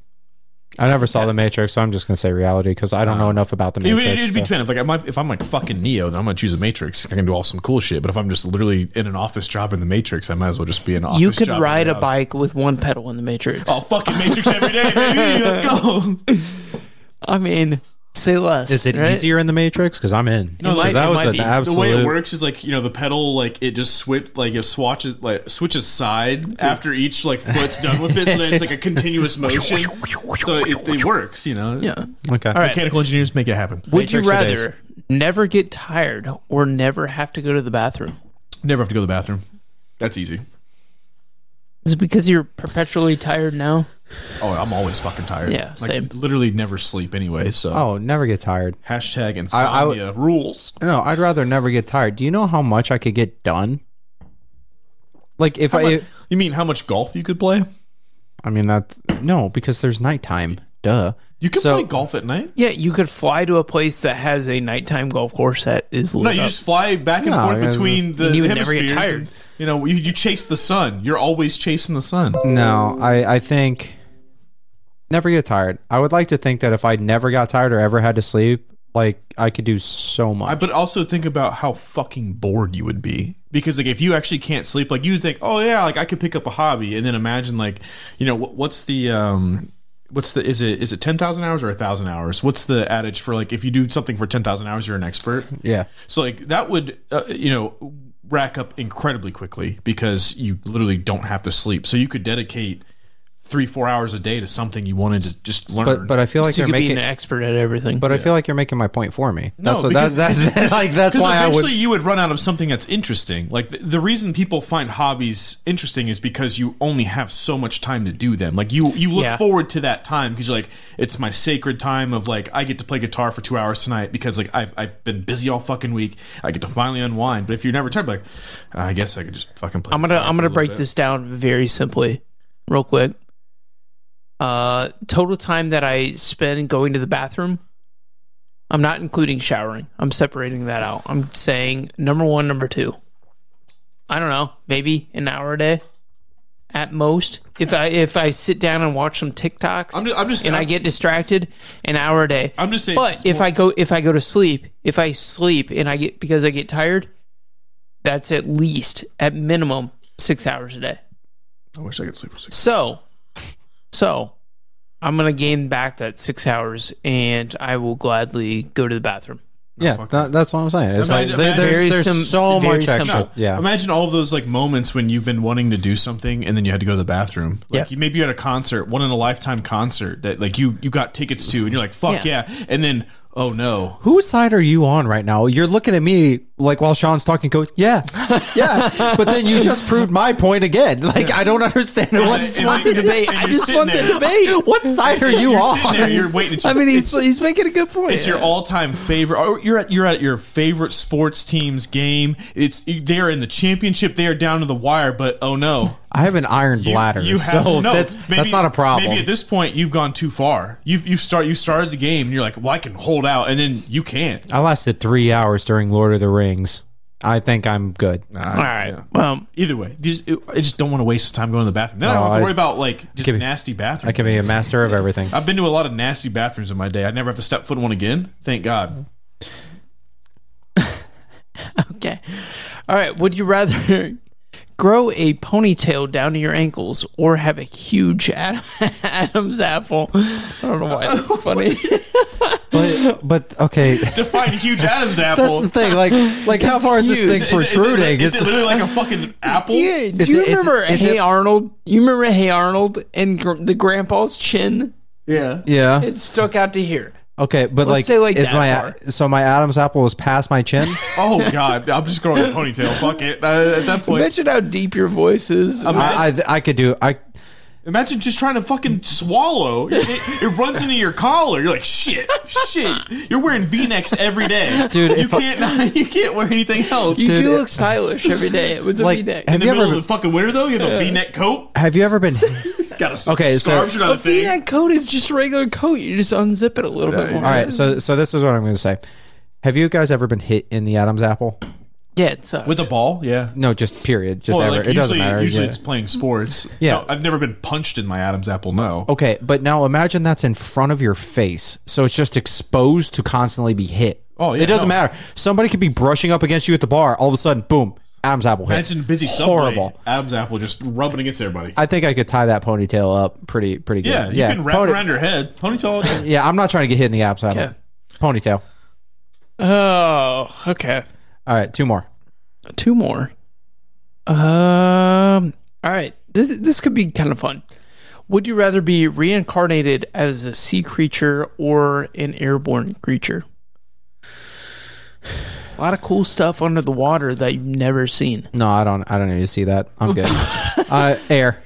I never saw the Matrix, so I'm just gonna say reality because I don't know uh, enough about the It, Matrix. would it'd be stuff. dependent. If, like, I'm, if I'm like fucking Neo, then I'm gonna choose a Matrix. I can do all some cool shit. But if I'm just literally in an office job in the Matrix, I might as well just be an office. You could job ride a bike with one pedal in the Matrix. Oh, fucking Matrix every day, baby. Let's go. I mean, say less. Is it right? easier in the Matrix? Because I'm in. No, because that was an be. the way it works is like you know the pedal like it just switch like it swatches like switches side after each like foot's done with it so then it's like a continuous motion so it, it works you know Yeah. Okay. All right. mechanical engineers make it happen Would you Matrix for days. rather never get tired or never have to go to the bathroom? never have to go to the bathroom that's easy Is it because you're perpetually tired now? oh I'm always fucking tired Yeah, like, same. literally never sleep anyway so Oh, never get tired. hashtag I- I would- insomnia rules No, I'd rather never get tired. Do you know how much I could get done? Like if How I, mu- you mean how much golf you could play I mean that no, because there's nighttime. Duh. You can So- play golf at night Yeah, you could fly to a place that has a nighttime golf course that is lit no you up. just fly back and No, forth it's- between the And you would never get tired. and, you know you, you chase the sun you're always chasing the sun No, I I think never get tired. I would like to think that if I never got tired or ever had to sleep, like I could do so much. I, but also think about how fucking bored you would be because like if you actually can't sleep like you would think oh yeah like i could pick up a hobby and then imagine like you know what, what's the um what's the is it is it 10,000 hours or 1,000 hours? What's the adage for like if you do something for 10,000 hours you're an expert? Yeah. so like that would uh, you know rack up incredibly quickly because you literally don't have to sleep. So you could dedicate three four hours a day to something you wanted to just learn But but I feel like so you you're could making an expert at everything. but I feel like you're making my point for me. No, That's what, that's, because- that's like that's Because why I would you would run out of something that's interesting. Like the, the reason people find hobbies interesting is because you only have so much time to do them. Like you you look Yeah. forward to that time because you're like it's my sacred time of like I get to play guitar for two hours tonight because like I've I've been busy all fucking week. I get to finally unwind. But if you're never tired, like ah, I guess I could just fucking play. I'm gonna I'm gonna break bit." this down very simply, real quick. Uh, total time that I spend going to the bathroom. I'm not including showering. I'm separating that out. I'm saying number one, number two. I don't know, maybe an hour a day, at most. If I if I sit down and watch some TikToks, I'm ju- I'm just- and I I'm- get distracted, an hour a day. I'm just saying. But if I go if I go to sleep, if I sleep and I get because I get tired, that's at least at minimum six hours a day. I wish I could sleep for six. So, so I'm gonna gain back that six hours, and I will gladly go to the bathroom. yeah. That, that's what I'm saying. It's Imagine- like there- imagine- there's Very there's sim- so very much extra. simple. Yeah. Imagine all those like moments when you've been wanting to do something and then you had to go to the bathroom. Like Yeah. you maybe you had a concert, one in a lifetime concert that like you you got tickets to and you're like, fuck Yeah. yeah. And then oh no. Whose side are you on right now? You're looking at me like while Sean's talking, go, yeah, yeah. but then you just proved my point again. Like I don't understand And what, then- just want the debate. I just want the debate. what side are you You're on? there, you're waiting. I mean, he's he's making a good point. it's your all-time favorite. Or you're at you're at your favorite sports team's game. It's they're in the championship. They are down to the wire, but oh no, I have an iron You- bladder, you have- so no, that's maybe- that's not a problem. Maybe at this point you've gone too far. You've you start you started the game and you're like, well, I can hold out, and then you can't. I lasted three hours during Lord of the Rings. I think I'm good. Nah, all right. yeah. Well, Either way, just, I just don't want to waste time going to the bathroom. Then I don't No, have to I- worry about like just Give me- nasty bathrooms. I can be a master of everything. I've been to a lot of nasty bathrooms in my day. I never have to step foot in one again. Thank God. okay. All right. Would you rather grow a ponytail down to your ankles or have a huge Ad- Adam's apple. I don't know why that's funny. But but okay, Define a huge Adam's apple. that's the thing. Like like how far is this huge. thing Is it- protruding? Is it, It's- literally like a fucking apple? Do you, do Is you it- is it- remember is Hey it- Arnold? You remember Hey Arnold and gr- the grandpa's chin? Yeah. yeah. It stuck out to here. Okay, but like, Let's say like is that my far. so my Adam's apple was past my chin? Oh god, I'm just growing a ponytail. Fuck it. Uh, at that point, Imagine how deep your voice is. I, I I could do I imagine just trying to fucking swallow. It, it runs into your collar. You're like shit, shit. You're wearing V-necks every day, Dude, You if I- can't, you can't wear anything else. you dude, do it- look stylish every day with the Like, V-neck. have the you middle ever of the fucking winter, though, you have a V-neck coat. have you ever been Got a Okay, so- scarf, not A a thing. V-neck coat is just a regular coat. You just unzip it a little bit more. All right, so so this is what I'm going to say. Have you guys ever been hit in the Adam's apple? Yeah, it sucks. with a ball. Yeah. No, just period, just Well, ever. like, it doesn't usually, matter. usually Yeah. it's playing sports. Yeah. No, I've never been punched in my Adam's apple. No. Okay, but now imagine that's in front of your face, so it's just exposed to constantly be hit. Oh, yeah, it doesn't no. matter. Somebody could be brushing up against you at the bar, all of a sudden, boom, Adam's apple hit. Imagine busy subway. Horrible. Adam's apple just rubbing against everybody. I think I could tie that ponytail up pretty pretty good. yeah, you can wrap pony- around your head. Ponytail. Yeah, I'm not trying to get hit in the Adam's apple. Okay. Ponytail. Oh, okay. All right, two more. Two more. Um. All right. This this could be kind of fun. Would you rather be reincarnated as a sea creature or an airborne creature? A lot of cool stuff under the water that you've never seen. No, I don't. I don't need to see that. I'm good. uh, air.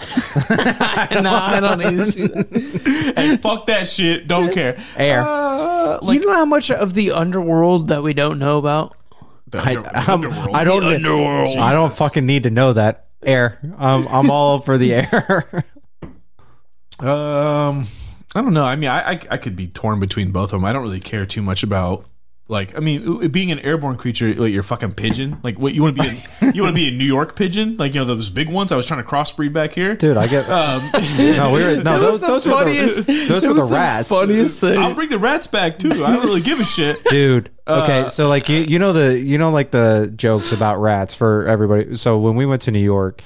no, I don't need to see that. hey, fuck that shit. Don't care. Air. Uh, like you know how much of the underworld that we don't know about? the I, under- I'm- underworld. I don't. I don't fucking need to know that. Air. Um, I'm all for the air. Um, I don't know. I mean, I, I I could be torn between both of them. I don't really care too much about. Like, I mean, being an airborne creature, like you're fucking pigeon. Like, what you want to be? A, you want to be a New York pigeon? Like, you know those big ones? I was trying to crossbreed back here. Dude, I get. Um, no, we were no. Those, those were the those were the rats. Funniest thing. I'll bring the rats back too. I don't really give a shit. dude. Uh, Okay, so like you, you know the you know like the jokes about rats for everybody. So when we went to New York,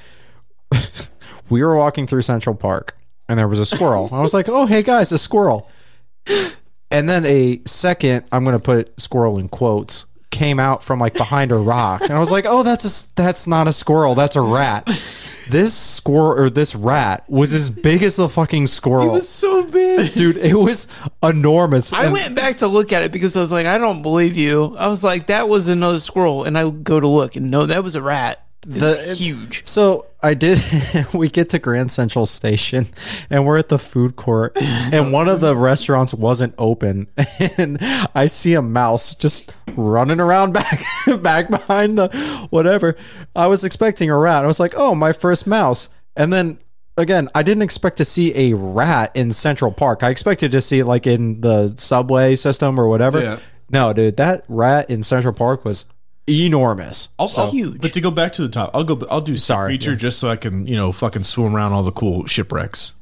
we were walking through Central Park, and there was a squirrel. I was like, "Oh, hey guys, a squirrel!" And then a second, I'm gonna put squirrel in quotes, came out from like behind a rock, and I was like, "Oh, that's a that's not a squirrel, that's a rat." This squirrel or this rat was as big as the fucking squirrel. It was so big. Dude, it was enormous. I And- went back to look at it because I was like, I don't believe you. I was like, that was another squirrel, and I go to look, and no, that was a rat. It's The- huge. So I did. we get to Grand Central Station, and we're at the food court, and one of the restaurants wasn't open, and I see a mouse just running around back back behind the whatever. I was expecting a rat. I was like, oh, my first mouse, and then. Again, I didn't expect to see a rat in Central Park. I expected to see it like in the subway system or whatever. Yeah. No, dude, that rat in Central Park was enormous. I'll, I'll- huge. But to go back to the top, I'll go. I'll do Sorry, creature yeah. just so I can you know fucking swim around all the cool shipwrecks.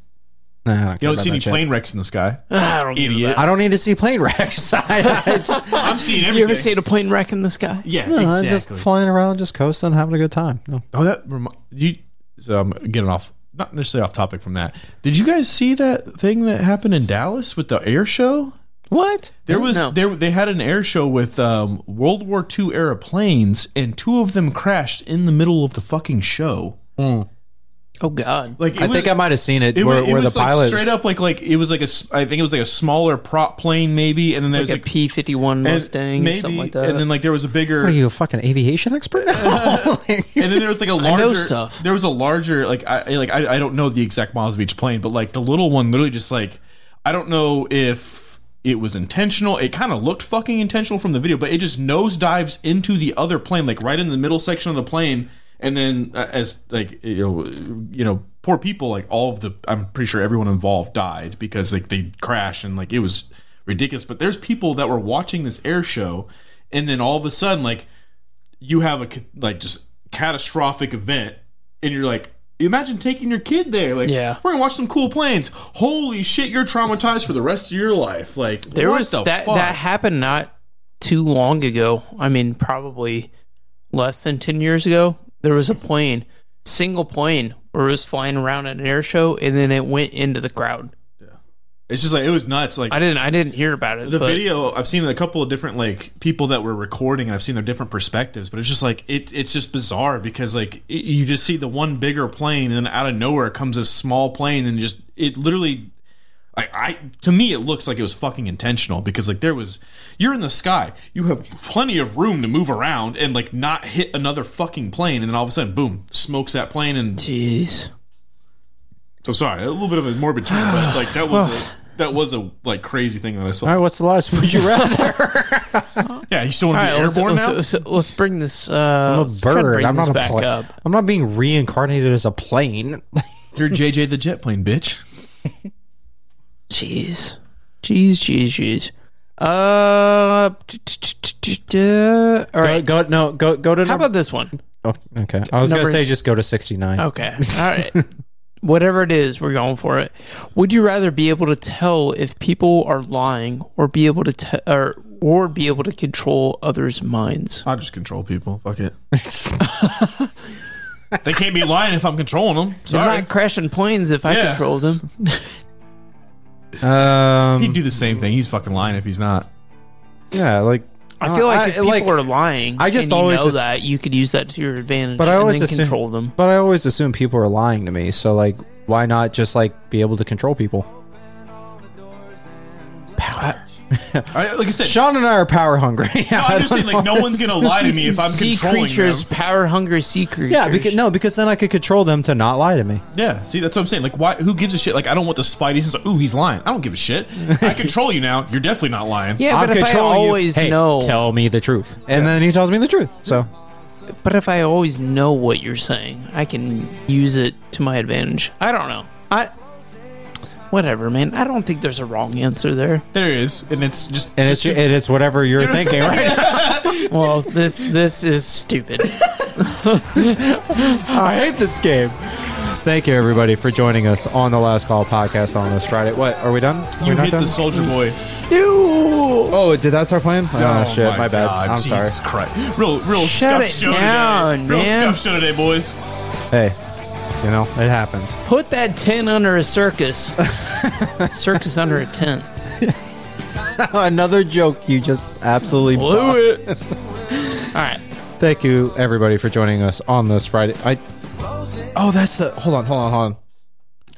Nah, I don't, You care don't see any shit. plane wrecks in the sky. I don't give a Idiot. I don't need to see plane wrecks. I, I just, I'm seeing everything. You ever seen a plane wreck in the sky? Yeah, no, I'm exactly. just flying around, just coasting, having a good time. No. Oh, that you. So I'm getting off, not necessarily off topic from that. Did you guys see that thing that happened in Dallas with the air show? What? There was No. there they had an air show with um, World War II era planes, and two of them crashed in the middle of the fucking show. Oh God. Like I was- think I might have seen it, It where, was, it where the like pilot. straight up like like it was like a s- I think it was like a smaller prop plane maybe, and then there Like was a like P fifty one Mustang, maybe, something like that. and then like there was a bigger What are you, a fucking aviation expert now? And then there was like a know larger stuff. There was a larger like I like I, I don't know the exact miles of each plane, but like the little one literally just like I don't know if it was intentional. It kind of looked fucking intentional from the video, but it just nosedives into the other plane, like right in the middle section of the plane, and then uh, as like you know you know poor people like all of the I'm pretty sure everyone involved died because like they crashed and like it was ridiculous. But there's people that were watching this air show, and then all of a sudden like you have a like just catastrophic event and you're like imagine taking your kid there like Yeah. we're gonna watch some cool planes holy shit you're traumatized for the rest of your life like there what was the that fuck? that happened not too long ago. I mean, probably less than ten years ago. there was a plane, single plane, where it was flying around at an air show, and then it went into the crowd. It's just like it was nuts. Like I didn't, I didn't hear about it. the but video i've seen a couple of different like people that were recording and i've seen their different perspectives but it's just like it, it's just bizarre because like it, you just see the one bigger plane and then out of nowhere comes this small plane and just it literally I, I to me it looks like it was fucking intentional because like there was you're in the sky you have plenty of room to move around and like not hit another fucking plane and then all of a sudden boom smokes that plane and Jeez. so sorry a little bit of a morbid turn but like that was a that was a like crazy thing that I saw. All right, what's the last? Would you rather? Yeah, you still want to right, be let's, airborne let's, now? let's, let's bring this. Uh, I'm a let's try to bird. bring I'm this not a back plane. up. I'm not being reincarnated as a plane. You're JJ the jet plane, bitch. Jeez, jeez, jeez, jeez. Uh, t- t- t- t- t- all Go, go no go go to How number. about this one? oh, okay, I was gonna number- say just go to 69. Okay. All right. Whatever it is, we're going for it. Would you rather be able to tell if people are lying, or be able to te- or or be able to control others' minds? I'll just control people. Fuck it. they can't be lying if I'm controlling them. They're Sorry. not crashing planes if I Yeah. control them. Um, He'd do the same thing. He's fucking lying if he's not. yeah, like I feel like I- if people like, are lying, I just always know ass- that you could use that to your advantage, But I always assume- control them. But I always assume people are lying to me. So like, why not just like be able to control people? I, like I said, Sean and I are power hungry. no, I'm just saying, like, no one's gonna lie to me if I'm sea controlling creatures, them. power hungry sea creatures. yeah, because no, because then I could control them to not lie to me. Yeah, see, that's what I'm saying. Like, why? Who gives a shit? Like, I don't want the Spidey sense. Like, Ooh, he's lying. I don't give a shit. I control you now. You're definitely not lying. yeah, I'm but if I controlling you. always Hey, know, Tell me the truth, and then he tells me the truth. So but if I always know what you're saying, I can use it to my advantage. I don't know. I whatever, man. I don't think there's a wrong answer there. There is, and it's just. and it's it is whatever you're thinking, right? Well, this this is stupid. I hate this game. Thank you, everybody, for joining us on the Last Call podcast on this Friday. What are we done? Are you not hit done? the soldier boy. Oh, did that start playing? Ah, oh, shit, my, bad. God, I'm sorry. Jesus Christ. Real, real Shut scuff it show down, today. Real man. scuff show today, boys. Hey, you know it happens. Put that tent under a circus. circus under a tent. Another joke you just absolutely Blew it. All right. Thank you, everybody, for joining us on this Friday. I. Oh, that's the. Hold on, hold on, hold on.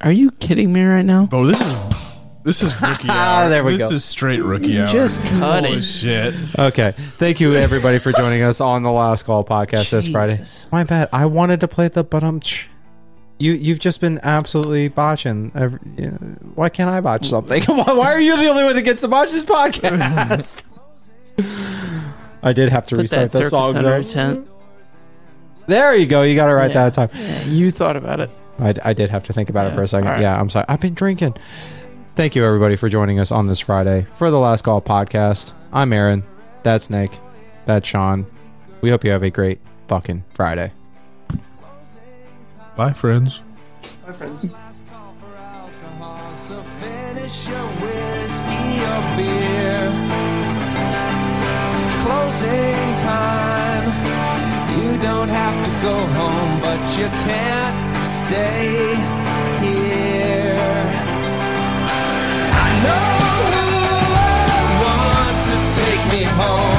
Are you kidding me right now? Oh, this is this is rookie Ah, hour. there we go. this go. is straight rookie hour. Just cut Holy it. shit. Okay, thank you, everybody, for joining us on the Last Call podcast this Friday. Jesus. My bad. I wanted to play the but um. You you've just been absolutely botching. Every, you know, why can't I botch something? why, why are you the only one that gets to botch this podcast? I did have to Put recite that song. though. tent. There you go. You got it right Yeah. that time. Yeah, you thought about it. I, I did have to think about it for a second. right. Yeah, I'm sorry. I've been drinking. Thank you, everybody, for joining us on this Friday for the Last Call podcast. I'm Aaron. That's Nick. That's Sean. We hope you have a great fucking Friday. Bye, friends. Bye, friends. So finish your whiskey or beer. Closing time. You don't have to go home, but you can't stay here. I know who I want to take me home.